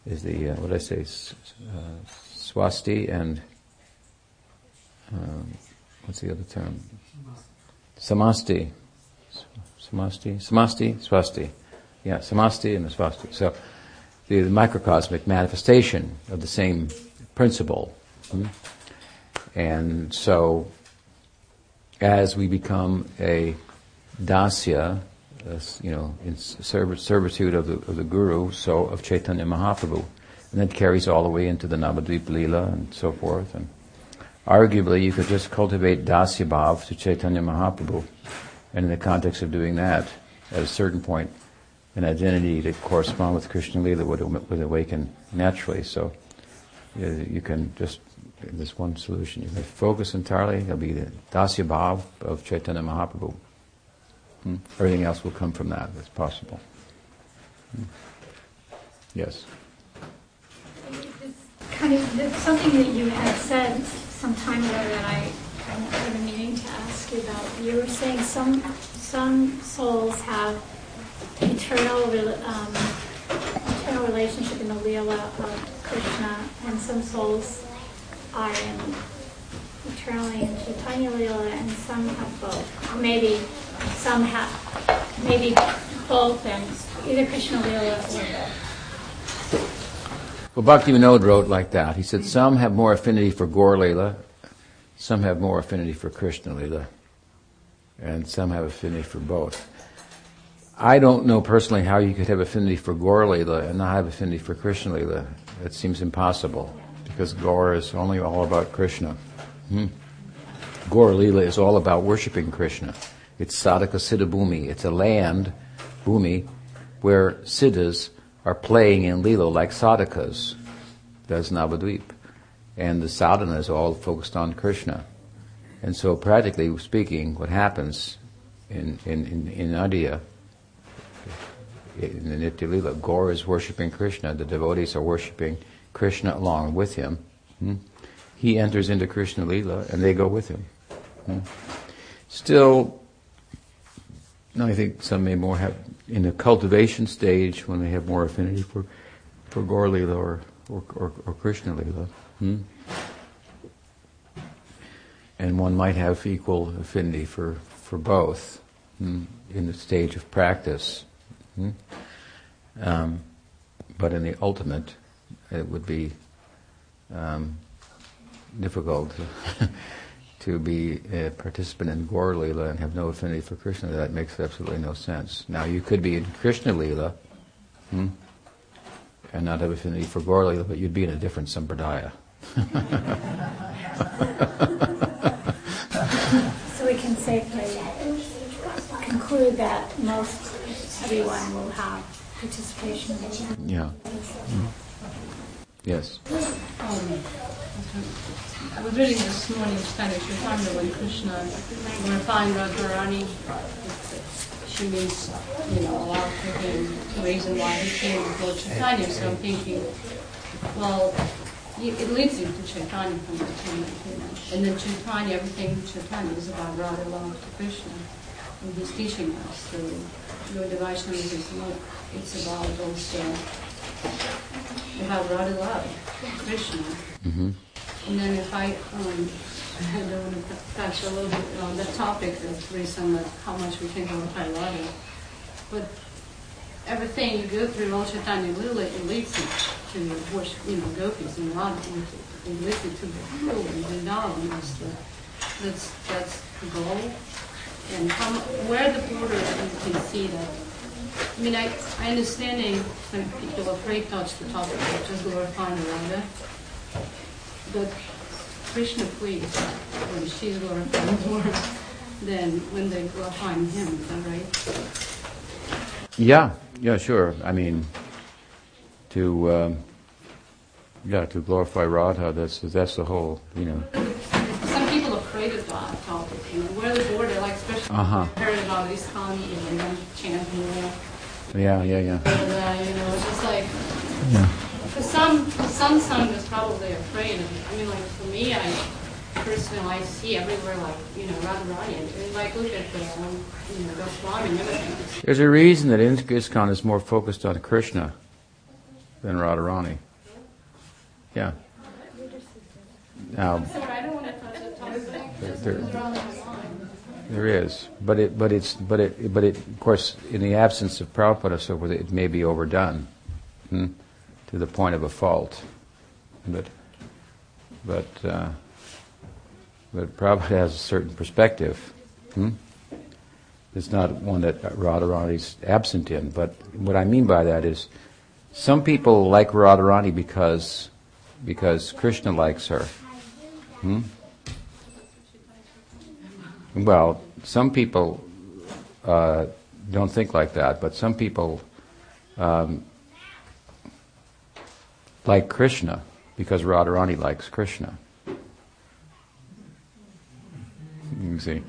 is the uh, what did I say, uh, swasti and um, what's the other term? Samasti, samasti, samasti, swasti. Yeah, samasti and the swasti. So the, the microcosmic manifestation of the same principle. Hmm? And so as we become a dasya, you know, in servitude of the, of the Guru, so of Chaitanya Mahaprabhu. And that carries all the way into the Navadvip Leela and so forth. And arguably, you could just cultivate dasya bhav to Chaitanya Mahaprabhu. And in the context of doing that, at a certain point, an identity to correspond with Krishna Leela would, would awaken naturally. So you, you can just this one solution. You can focus entirely. It'll be the dasya bhav of Chaitanya Mahaprabhu. Hmm? Everything else will come from that. That's possible. Hmm? Yes. kind of something that you had said some time ago that I have been meaning to ask you about. You were saying some some souls have eternal um, eternal relationship in the Leela of Krishna, and some souls are in eternally in Chaitanya Leela, and some have both. Maybe some have, maybe both, and either Krishna Leela or both. Well, Bhakti Vinod wrote like that. He said, Some have more affinity for Gaur Leela, some have more affinity for Krishna Lila, and some have affinity for both. I don't know personally how you could have affinity for Gaur Leela and not have affinity for Krishna Lila. It seems impossible because Gaur is only all about Krishna. Hmm. Gaur Leela is all about worshiping Krishna. It's Sadhaka Siddha Bhumi. It's a land, Bhumi, where Siddhas are playing in Lila like sadhakas. That's Navadvip. And the sadhana is all focused on Krishna. And so practically speaking, what happens in, in, in, in India, in the Nitya Lila, Gaur is worshipping Krishna, the devotees are worshipping Krishna along with him. Hmm? He enters into Krishna Lila and they go with him. Hmm? Still, I think some may more have, in the cultivation stage, when they have more affinity for, for Gaur Lila or, or, or, or Krishna Lila. Hmm? And one might have equal affinity for, for both hmm, in the stage of practice. Hmm? Um, but in the ultimate, it would be um, difficult to, (laughs) be a participant in Gaur Leela and have no affinity for Krishna. That makes absolutely no sense. Now, you could be in Krishna Leela hmm, and not have affinity for Gaur Leela, but you'd be in a different sampradaya. So we can safely conclude that most everyone will have participation. Yeah. Mm-hmm. Yes. Um, I was reading this morning Spanish Chaitanya when Krishna glorifying Radharani. She means, you know, a lot for him, the reason why he came with Lord Chaitanya. So I'm thinking, well, it leads you to Chaitanya from the beginning, you know. And then Chaitanya, everything Chaitanya is about Radha love to Krishna. And he's teaching us through your devotion is not, it's about also about Radha love, Krishna. Mm-hmm. And then if I, um, I don't want to touch a little bit on the topic of like how much we can glorify Radha, but everything you go through Lord Chaitanya Lila, it leads you to worship, you know, gopis and Radha. Leads you to the true and Vrindavan. The, that's, that's the goal. And how, where the border you can see that. I mean, I, I understanding some people are afraid to touch the topic of just glorifying Radha. But Krishna please, when she's glorifying (laughs) more than when they glorifying him, is that right? Yeah, yeah, sure. I mean, to um, yeah, to glorify Radha, that's that's the whole, you know. Some people are afraid of that topic, you know, where the border, like especially uh-huh. heard about these Khan, you know, chanting, yeah, yeah, yeah. And, uh, you know, it's just like, yeah. for some, some son was probably afraid of it. I mean, like for me, I personally I see everywhere like you know Radharani, and like look at the um, you know Goswami and everything. There's a reason that ISKCON is more focused on Krishna than Radharani. Yeah. Now, There- there is, but it, but it's, but it, but it, of course, in the absence of Prabhupada so forth, it may be overdone hmm, to the point of a fault. But, but, uh, but Prabhupada has a certain perspective. Hmm? It's not one that Radharani's absent in. But what I mean by that is, some people like Radharani because because Krishna likes her. Hmm? Well, some people uh, don't think like that, but some people um, like Krishna because Radharani likes Krishna. You see,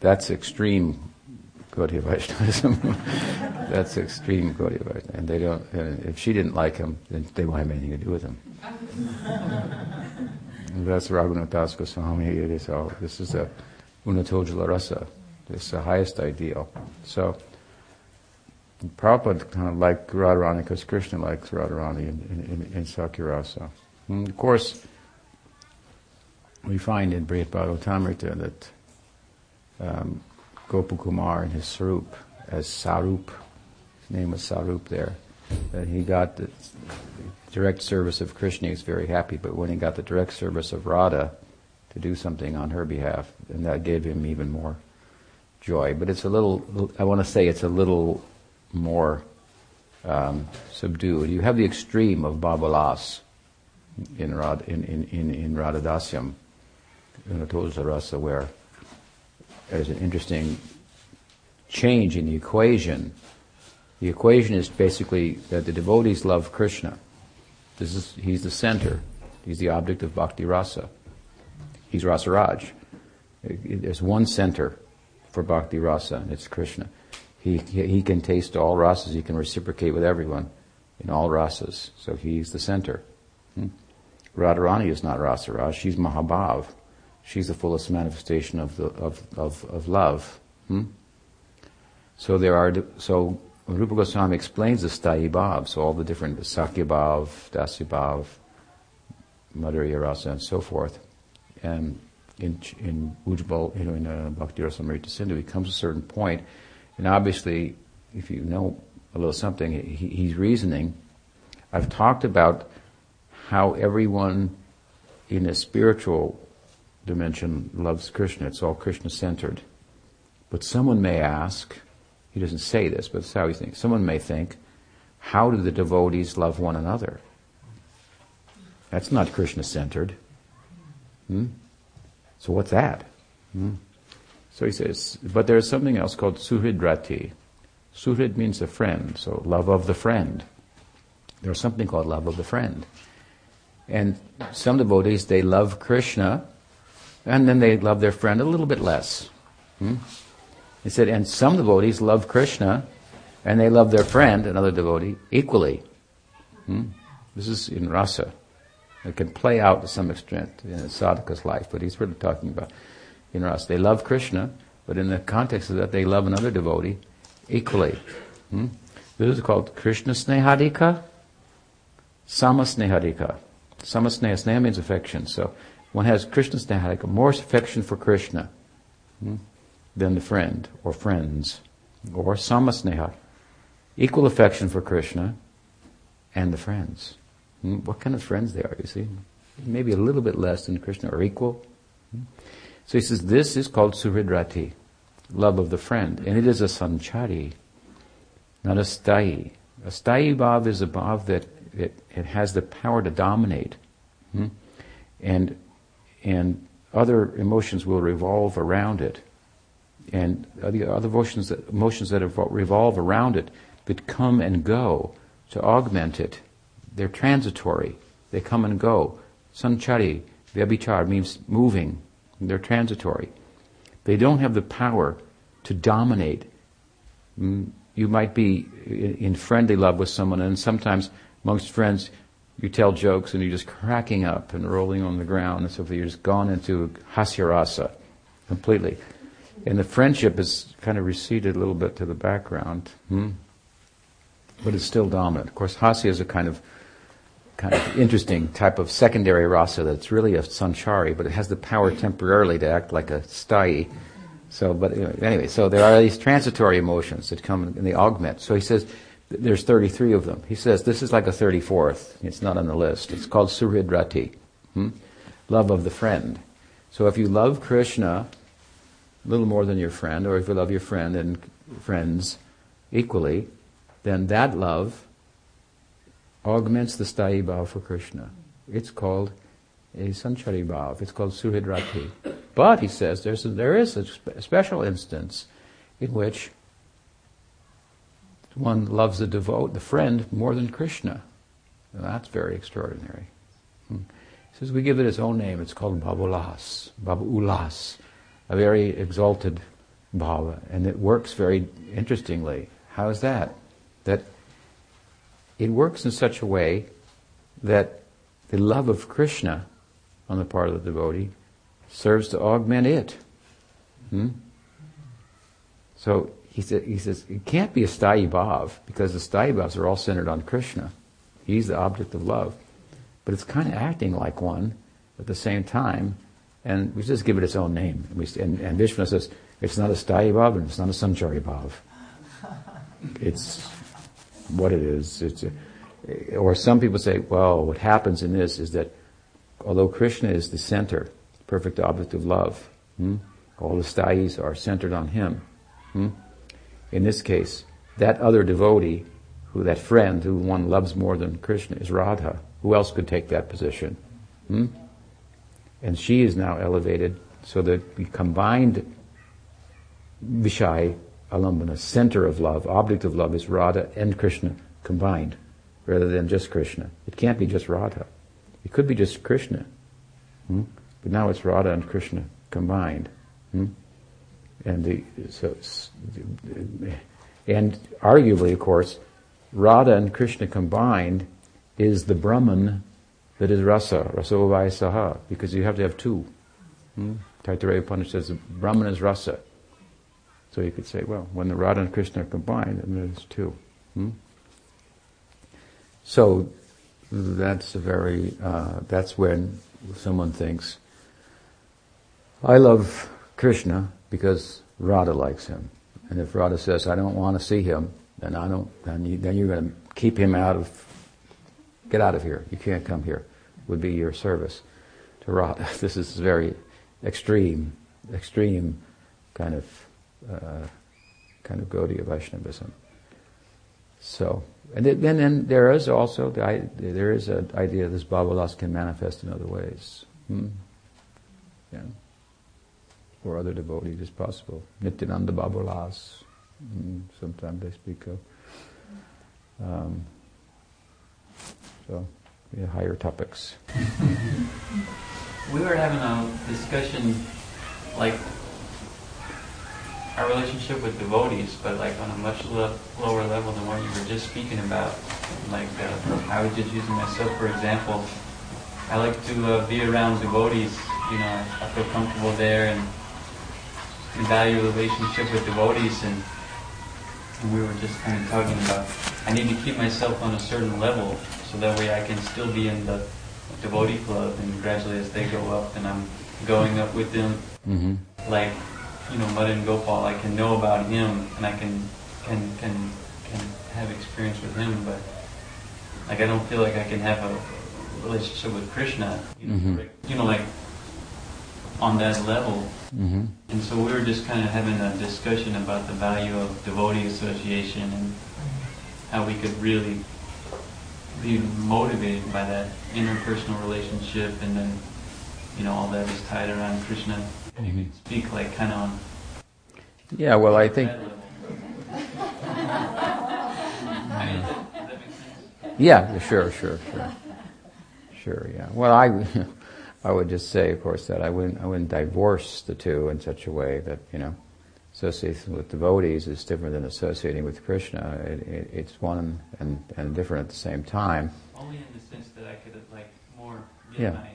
that's extreme Gaudiya Vaishnavism. (laughs) that's extreme Gaudiya Vaishnavism. And they don't, uh, if she didn't like him, then they won't have anything to do with him. (laughs) That's Raghunath Das Goswami. It is all, this is a Unatojala Rasa. It's the highest ideal. So, Prabhupada kind of liked Radharani because Krishna likes Radharani in, in, in, in Sakyarasa. And of course, we find in Brihad Bhagavatamrita that um, Gopakumar in his Sarup, as Sarup, his name was Sarup there, that he got the direct service of Krishna, he was very happy, but when he got the direct service of Radha to do something on her behalf, and that gave him even more joy. But it's a little, I want to say it's a little more um, subdued. You have the extreme of Babalas in, Rad, in, in, in, in Radhadasyam, in Atosa Rasa, where there's an interesting change in the equation. The equation is basically that the devotees love Krishna. This is, he's the center. He's the object of bhakti rasa. He's Rasaraj. There's one center for bhakti rasa, and it's Krishna. He, he, can taste all rasas. He can reciprocate with everyone in all rasas. So he's the center. Hmm? Radharani is not Rasaraj. She's Mahabhav. She's the fullest manifestation of the of of, of love. Hmm? So there are so Rupa Goswami explains the Sthayi Bhav, so all the different Sakya Bhav, Dasya Bhav, Madhurya Rasa, and so forth. And in in you know, in uh, Bhakti Rasamrita Sindhu, he comes to a certain point. point, and obviously, if you know a little something, he, he's reasoning. I've talked about how everyone in a spiritual dimension loves Krishna. It's all Krishna centered. But someone may ask, he doesn't say this, but it's how he thinks. Someone may think, how do the devotees love one another? That's not Krishna centered. Hmm? So what's that? Hmm? So he says, but there's something else called suhridrati. Suhrid means a friend, so love of the friend. There's something called love of the friend. And some devotees, they love Krishna, and then they love their friend a little bit less. Hmm? He said, and some devotees love Krishna, and they love their friend, another devotee, equally. Hmm? This is in rasa. It can play out to some extent in a sadhaka's life, but he's really talking about in rasa. They love Krishna, but in the context of that, they love another devotee equally. Hmm? This is called Krishna Snehadika, Sama Snehadika. Sama Sneha, Sneha means affection. So one has Krishna Snehadika, more affection for Krishna hmm, than the friend or friends. Or Sama Sneha, equal affection for Krishna and the friends. Hmm? What kind of friends they are, you see? Maybe a little bit less than Krishna or equal. Hmm? So he says this is called Suhridrati, love of the friend. And it is a sanchari, not a sthayi. A sthayi bhav is a bhav that it, it has the power to dominate. And, and other emotions will revolve around it. And the other emotions that, emotions that revolve around it that come and go to augment it. They're transitory. They come and go. Sanchari, vyabhichar means moving. They're transitory. They don't have the power to dominate. Mm, you might be in friendly love with someone, and sometimes amongst friends, you tell jokes and you're just cracking up and rolling on the ground and so forth. You're just gone into hasyarasa completely. And the friendship has kind of receded a little bit to the background. Hmm? But it's still dominant. Of course, hasya is a kind of kind of interesting type of secondary rasa that's really a sanchari, but it has the power temporarily to act like a sthayi. So, but anyway, so there are these transitory emotions that come and they augment. So he says, there's 33 of them. He says this is like a 34th. It's not on the list. It's called Suhridrati, hmm? love of the friend. So if you love Krishna a little more than your friend, or if you love your friend and friends equally, then that love augments the sthayi bhav for Krishna. It's called a sanchari bhav. It's called suhridrati. But he says there's a, there is a, spe- a special instance in which one loves the devote, the friend, more than Krishna. That's very extraordinary. Hmm. He says we give it its own name. It's called Bhavulas, Bhavulas, a very exalted bhava, and it works very interestingly. How is that? That it works in such a way that the love of Krishna on the part of the devotee serves to augment it. Hmm? So he, sa- he says it can't be a sthayi bhav because the sthayi bhavs are all centered on Krishna. He's the object of love. But it's kind of acting like one at the same time, and we just give it its own name. And, we, and, and Vishnu says it's not a sthayi bhav and it's not a sanchari bhav. (laughs) It's what it is. It's a, or some people say, well, what happens in this is that although Krishna is the center, perfect object of love, hmm, all the sthayis are centered on him. Hmm? In this case, that other devotee, who that friend who one loves more than Krishna is Radha. Who else could take that position? Hmm? And she is now elevated so that the combined Vishaya Alambana, center of love, object of love, is Radha and Krishna combined, rather than just Krishna. It can't be just Radha. It could be just Krishna. Hmm? But now it's Radha and Krishna combined. Hmm? And the, so, and arguably, of course, Radha and Krishna combined is the Brahman that is rasa, rasovai saha, because you have to have two. Hmm? Taittiriya Upanishad says Brahman is rasa. So you could say, well, when the Radha and Krishna are combined, then there's two. Hmm? So that's a very, uh, that's when someone thinks, I love Krishna because Radha likes him. And if Radha says, I don't want to see him, then I don't, then, you, then you're going to keep him out of, get out of here. You can't come here, would be your service to Radha. (laughs) This is very extreme, extreme kind of, uh, kind of Gaudiya Vaishnavism. So, and then, then there is also the, there is an idea this bhavalas can manifest in other ways. Hmm? Yeah. Or other devotees is possible. Nityananda bhavalas, hmm, sometimes they speak of. Um, so, higher topics. we were having a discussion, like our relationship with devotees, but like on a much lo- lower level than what you were just speaking about. Like uh, I was just using myself for example. I like to uh, be around devotees. You know, I feel comfortable there and, and value relationship with devotees. And, and we were just kind of talking about I need to keep myself on a certain level so that way I can still be in the devotee club. And gradually, as they go up, and I'm going up with them, Mm-hmm. like you know, Madan Gopal, I can know about him and I can can can can have experience with him, but like I don't feel like I can have a relationship with Krishna, you know, Mhm. you know, like on that level. Mm-hmm. And so we were just kind of having a discussion about the value of devotee association and how we could really be motivated by that interpersonal relationship and then, you know, all that is tied around Krishna. Mhm. could speak like kind of on Yeah, well, I think. (laughs) I mean, does that make sense? Yeah, sure, sure, sure, sure. Yeah. Well, I, I would just say, of course, that I wouldn't, I wouldn't divorce the two in such a way that you know, association with devotees is different than associating with Krishna. It, it, it's one and, and different at the same time. Only in the sense that I could like more get Yeah. my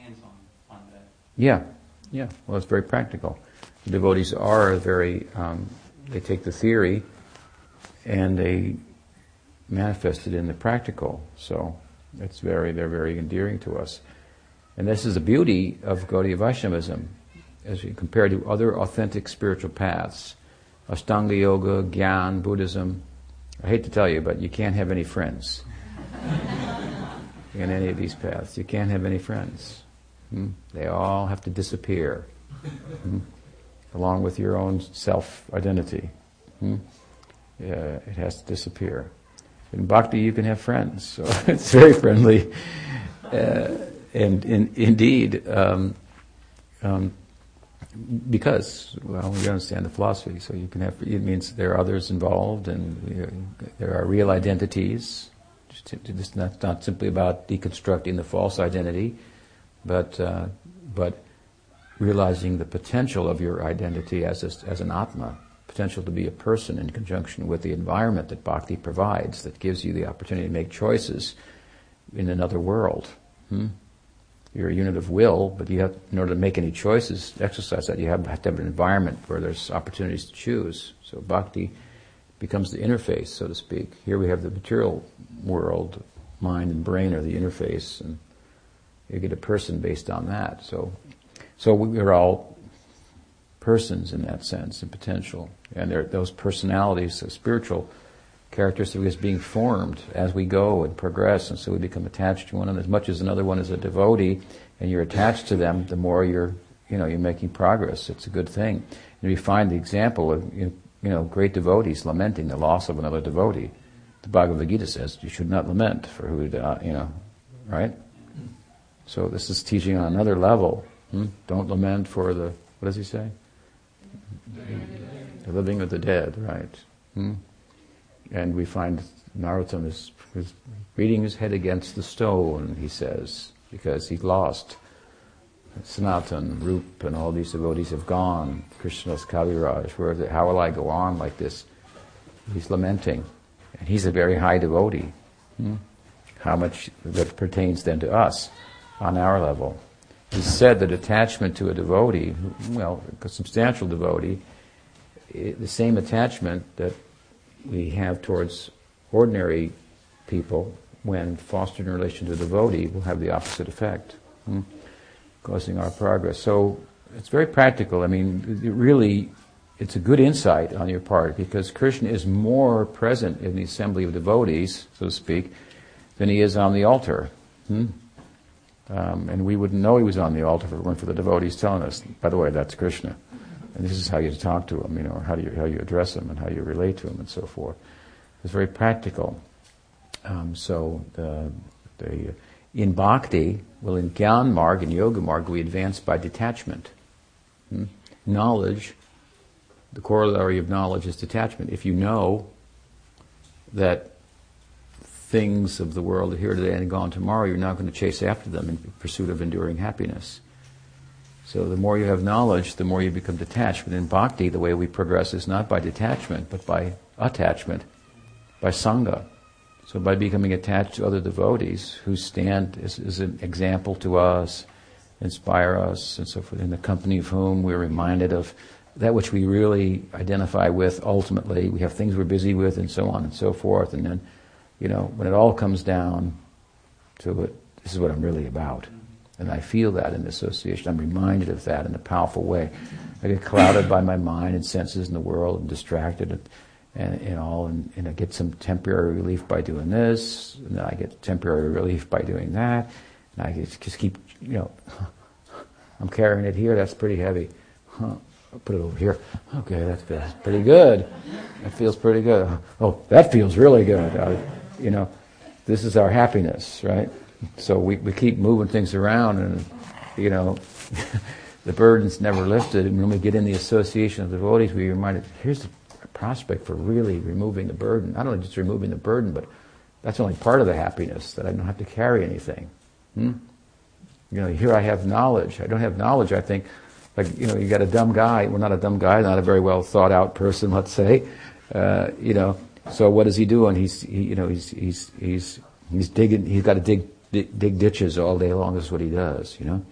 hands on, on that. Yeah, yeah. Well, it's very practical. The devotees are very, um, they take the theory and they manifest it in the practical. So it's very, they're very endearing to us. And this is the beauty of Gaudiya Vaishnavism as you compare to other authentic spiritual paths. Ashtanga Yoga, Gyan, Buddhism. I hate to tell you, but you can't have any friends (laughs) in any of these paths. You can't have any friends. Hmm? They all have to disappear, hmm? along with your own self-identity. Hmm? Yeah, it has to disappear. In bhakti, you can have friends, so (laughs) it's very friendly. Uh, and in, indeed, um, um, because well, we understand the philosophy, so you can have. It means there are others involved, and you know, there are real identities. Just not not simply about deconstructing the false identity, but uh, but realizing the potential of your identity as a, as an atma, potential to be a person in conjunction with the environment that bhakti provides, that gives you the opportunity to make choices in another world. Hmm? You're a unit of will, but you have, in order to make any choices, exercise that, you have, have to have an environment where there's opportunities to choose. So bhakti becomes the interface, so to speak. Here we have the material world, mind and brain are the interface, and you get a person based on that. So, so we're all persons in that sense, in potential, and those personalities, so spiritual characteristics being formed as we go and progress, and so we become attached to one. And as much as another one is a devotee, and you're attached to them, the more you're, you know, you're making progress. It's a good thing. And we find the example of, you know, great devotees lamenting the loss of another devotee. The Bhagavad Gita says you should not lament for who, uh, you know, right? So this is teaching on another level. Hmm? Don't lament for the, what does he say? The living or the dead, right? Hmm? And we find Narottam is, is beating his head against the stone, he says, because he lost. Sanatan, Rup, and all these devotees have gone. Krishnadas Kaviraj, where how will I go on like this? He's lamenting. And he's a very high devotee. Hmm? How much that pertains then to us on our level. He said that attachment to a devotee, well, a substantial devotee, the same attachment that we have towards ordinary people when fostered in relation to devotee will have the opposite effect, hmm? causing our progress. So it's very practical. I mean, it really, it's a good insight on your part because Krishna is more present in the assembly of devotees, so to speak, than he is on the altar. Hmm? Um, and we wouldn't know he was on the altar if it weren't for the devotees telling us, by the way, that's Krishna. And this is how you talk to him, you know, or how do you, how you address him and how you relate to him and so forth. It's very practical. Um, so the, the, in bhakti, well, in Gyan Marg and Yoga Marg, we advance by detachment. Hmm? Knowledge, the corollary of knowledge is detachment. If you know that things of the world are here today and gone tomorrow, you're not going to chase after them in pursuit of enduring happiness. So the more you have knowledge, the more you become detached. But in bhakti, the way we progress is not by detachment, but by attachment, by sangha. So by becoming attached to other devotees who stand as, as an example to us, inspire us, and so forth, in the company of whom we're reminded of that which we really identify with ultimately. We have things we're busy with and so on and so forth. And then, you know, when it all comes down to it, this is what I'm really about. And I feel that in the association. I'm reminded of that in a powerful way. I get clouded by my mind and senses in the world and distracted and, and, and all, and, and, I get some temporary relief by doing this, and then I get temporary relief by doing that, and I just keep, you know, (laughs) I'm carrying it here, that's pretty heavy. Huh. I'll put it over here. Okay, that feels pretty good. That feels pretty good. Oh, that feels really good. Uh, you know, this is our happiness, right? So we, we keep moving things around and, you know, (laughs) the burden's never lifted. And when we get in the association of the devotees, we reminded, here's a prospect for really removing the burden. Not only just removing the burden, but that's only part of the happiness, that I don't have to carry anything. Hmm? You know, here I have knowledge. I don't have knowledge, I think, like you know, you got a dumb guy. Well, not a dumb guy, not a very well thought out person, (laughs) let's say. Uh, you know, so what is he doing? He's he, you know he's he's he's he's digging. He's got to dig, dig ditches all day long. Is what he does. You know.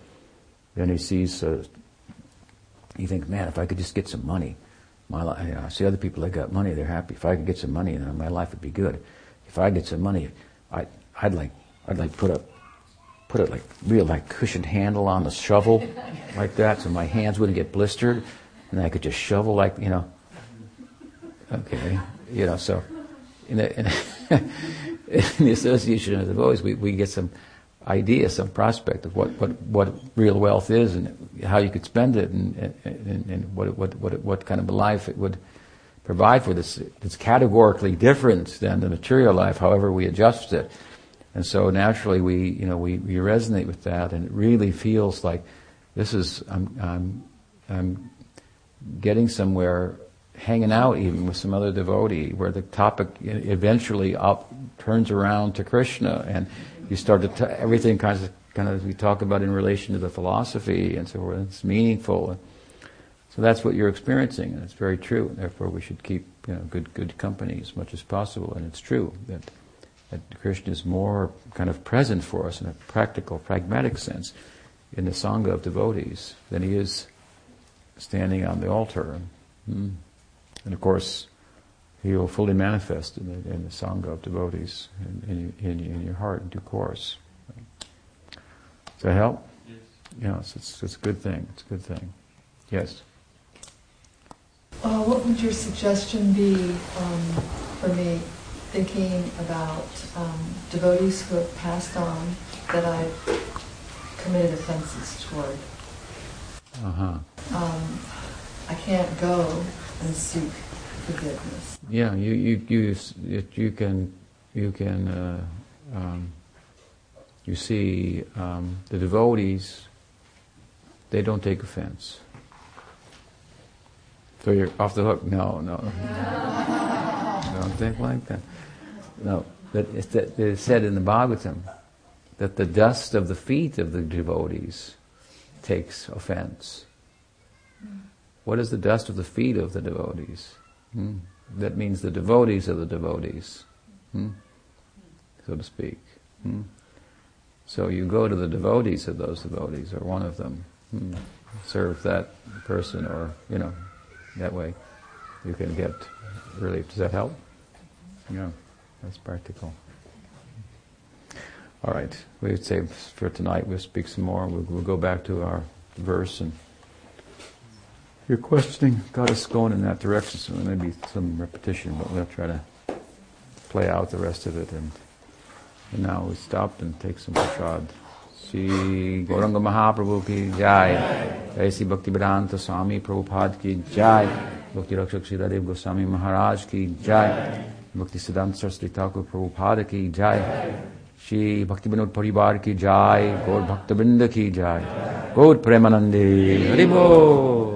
Then he sees. Uh, you think, man, if I could just get some money, my life. You know, I see other people that got money. They're happy. If I could get some money, then my life would be good. If I get some money, I I'd like I'd like put a put a like real like cushioned handle on the shovel (laughs) like that, so my hands wouldn't get blistered, and I could just shovel like you know. Okay, you know so. In the, in, (laughs) in the association of the boys, we, we get some idea, some prospect of what, what, what real wealth is and how you could spend it and, and, and what, what, what, what kind of a life it would provide for this. It's categorically different than the material life, however we adjust it. And so naturally we, you know, we, we resonate with that and it really feels like this is, I'm, I'm, I'm getting somewhere, hanging out even with some other devotee where the topic eventually up, turns around to Krishna and you start to, t- everything kind of, kind of, we talk about in relation to the philosophy and so forth, it's meaningful. So that's what you're experiencing and it's very true. Therefore we should keep, you know, good, good company as much as possible and it's true that that Krishna is more kind of present for us in a practical, pragmatic sense in the Sangha of devotees than he is standing on the altar. Mm. And of course, he will fully manifest in the, in the Sangha of devotees in, in, in, in, your heart in due course. Does that help? Yes. Yes, it's, it's a good thing. It's a good thing. Yes? Uh, what would your suggestion be um, for me thinking about um, devotees who have passed on that I've committed offenses toward. Uh-huh. Um, I can't go and seek forgiveness. Yeah, you you you you can you can uh, um, you see um, the devotees. They don't take offense. So you're off the hook. No, no. (laughs) don't think like that. No, that it's said in the Bhagavatam that the dust of the feet of the devotees takes offense. What is the dust of the feet of the devotees? Hmm? That means the devotees of the devotees, hmm? so to speak. Hmm? So you go to the devotees of those devotees, or one of them, hmm? serve that person, or you know, that way you can get relief. Does that help? Yeah. That's practical. All right, we would say for tonight we'll speak some more. We'll, we'll go back to our verse and your questioning got us going in that direction, so there may be some repetition, but we'll try to play out the rest of it. And, and now we stop and take some prasad. Sri Gauranga Mahaprabhu ki jai. A.C. Bhakti Vedanta Swami Prabhupada ki jai. Bhakti Rakshak Sridhar Dev Goswami Maharaj ki jai. Bhakti Siddhanta Saraswati Thakur Prabhupada ki jai. Shri Bhakti Vinod Paribar ki jai. Gaur Bhakta Vrinda ki jai. Gaur Premanandi. Haribol.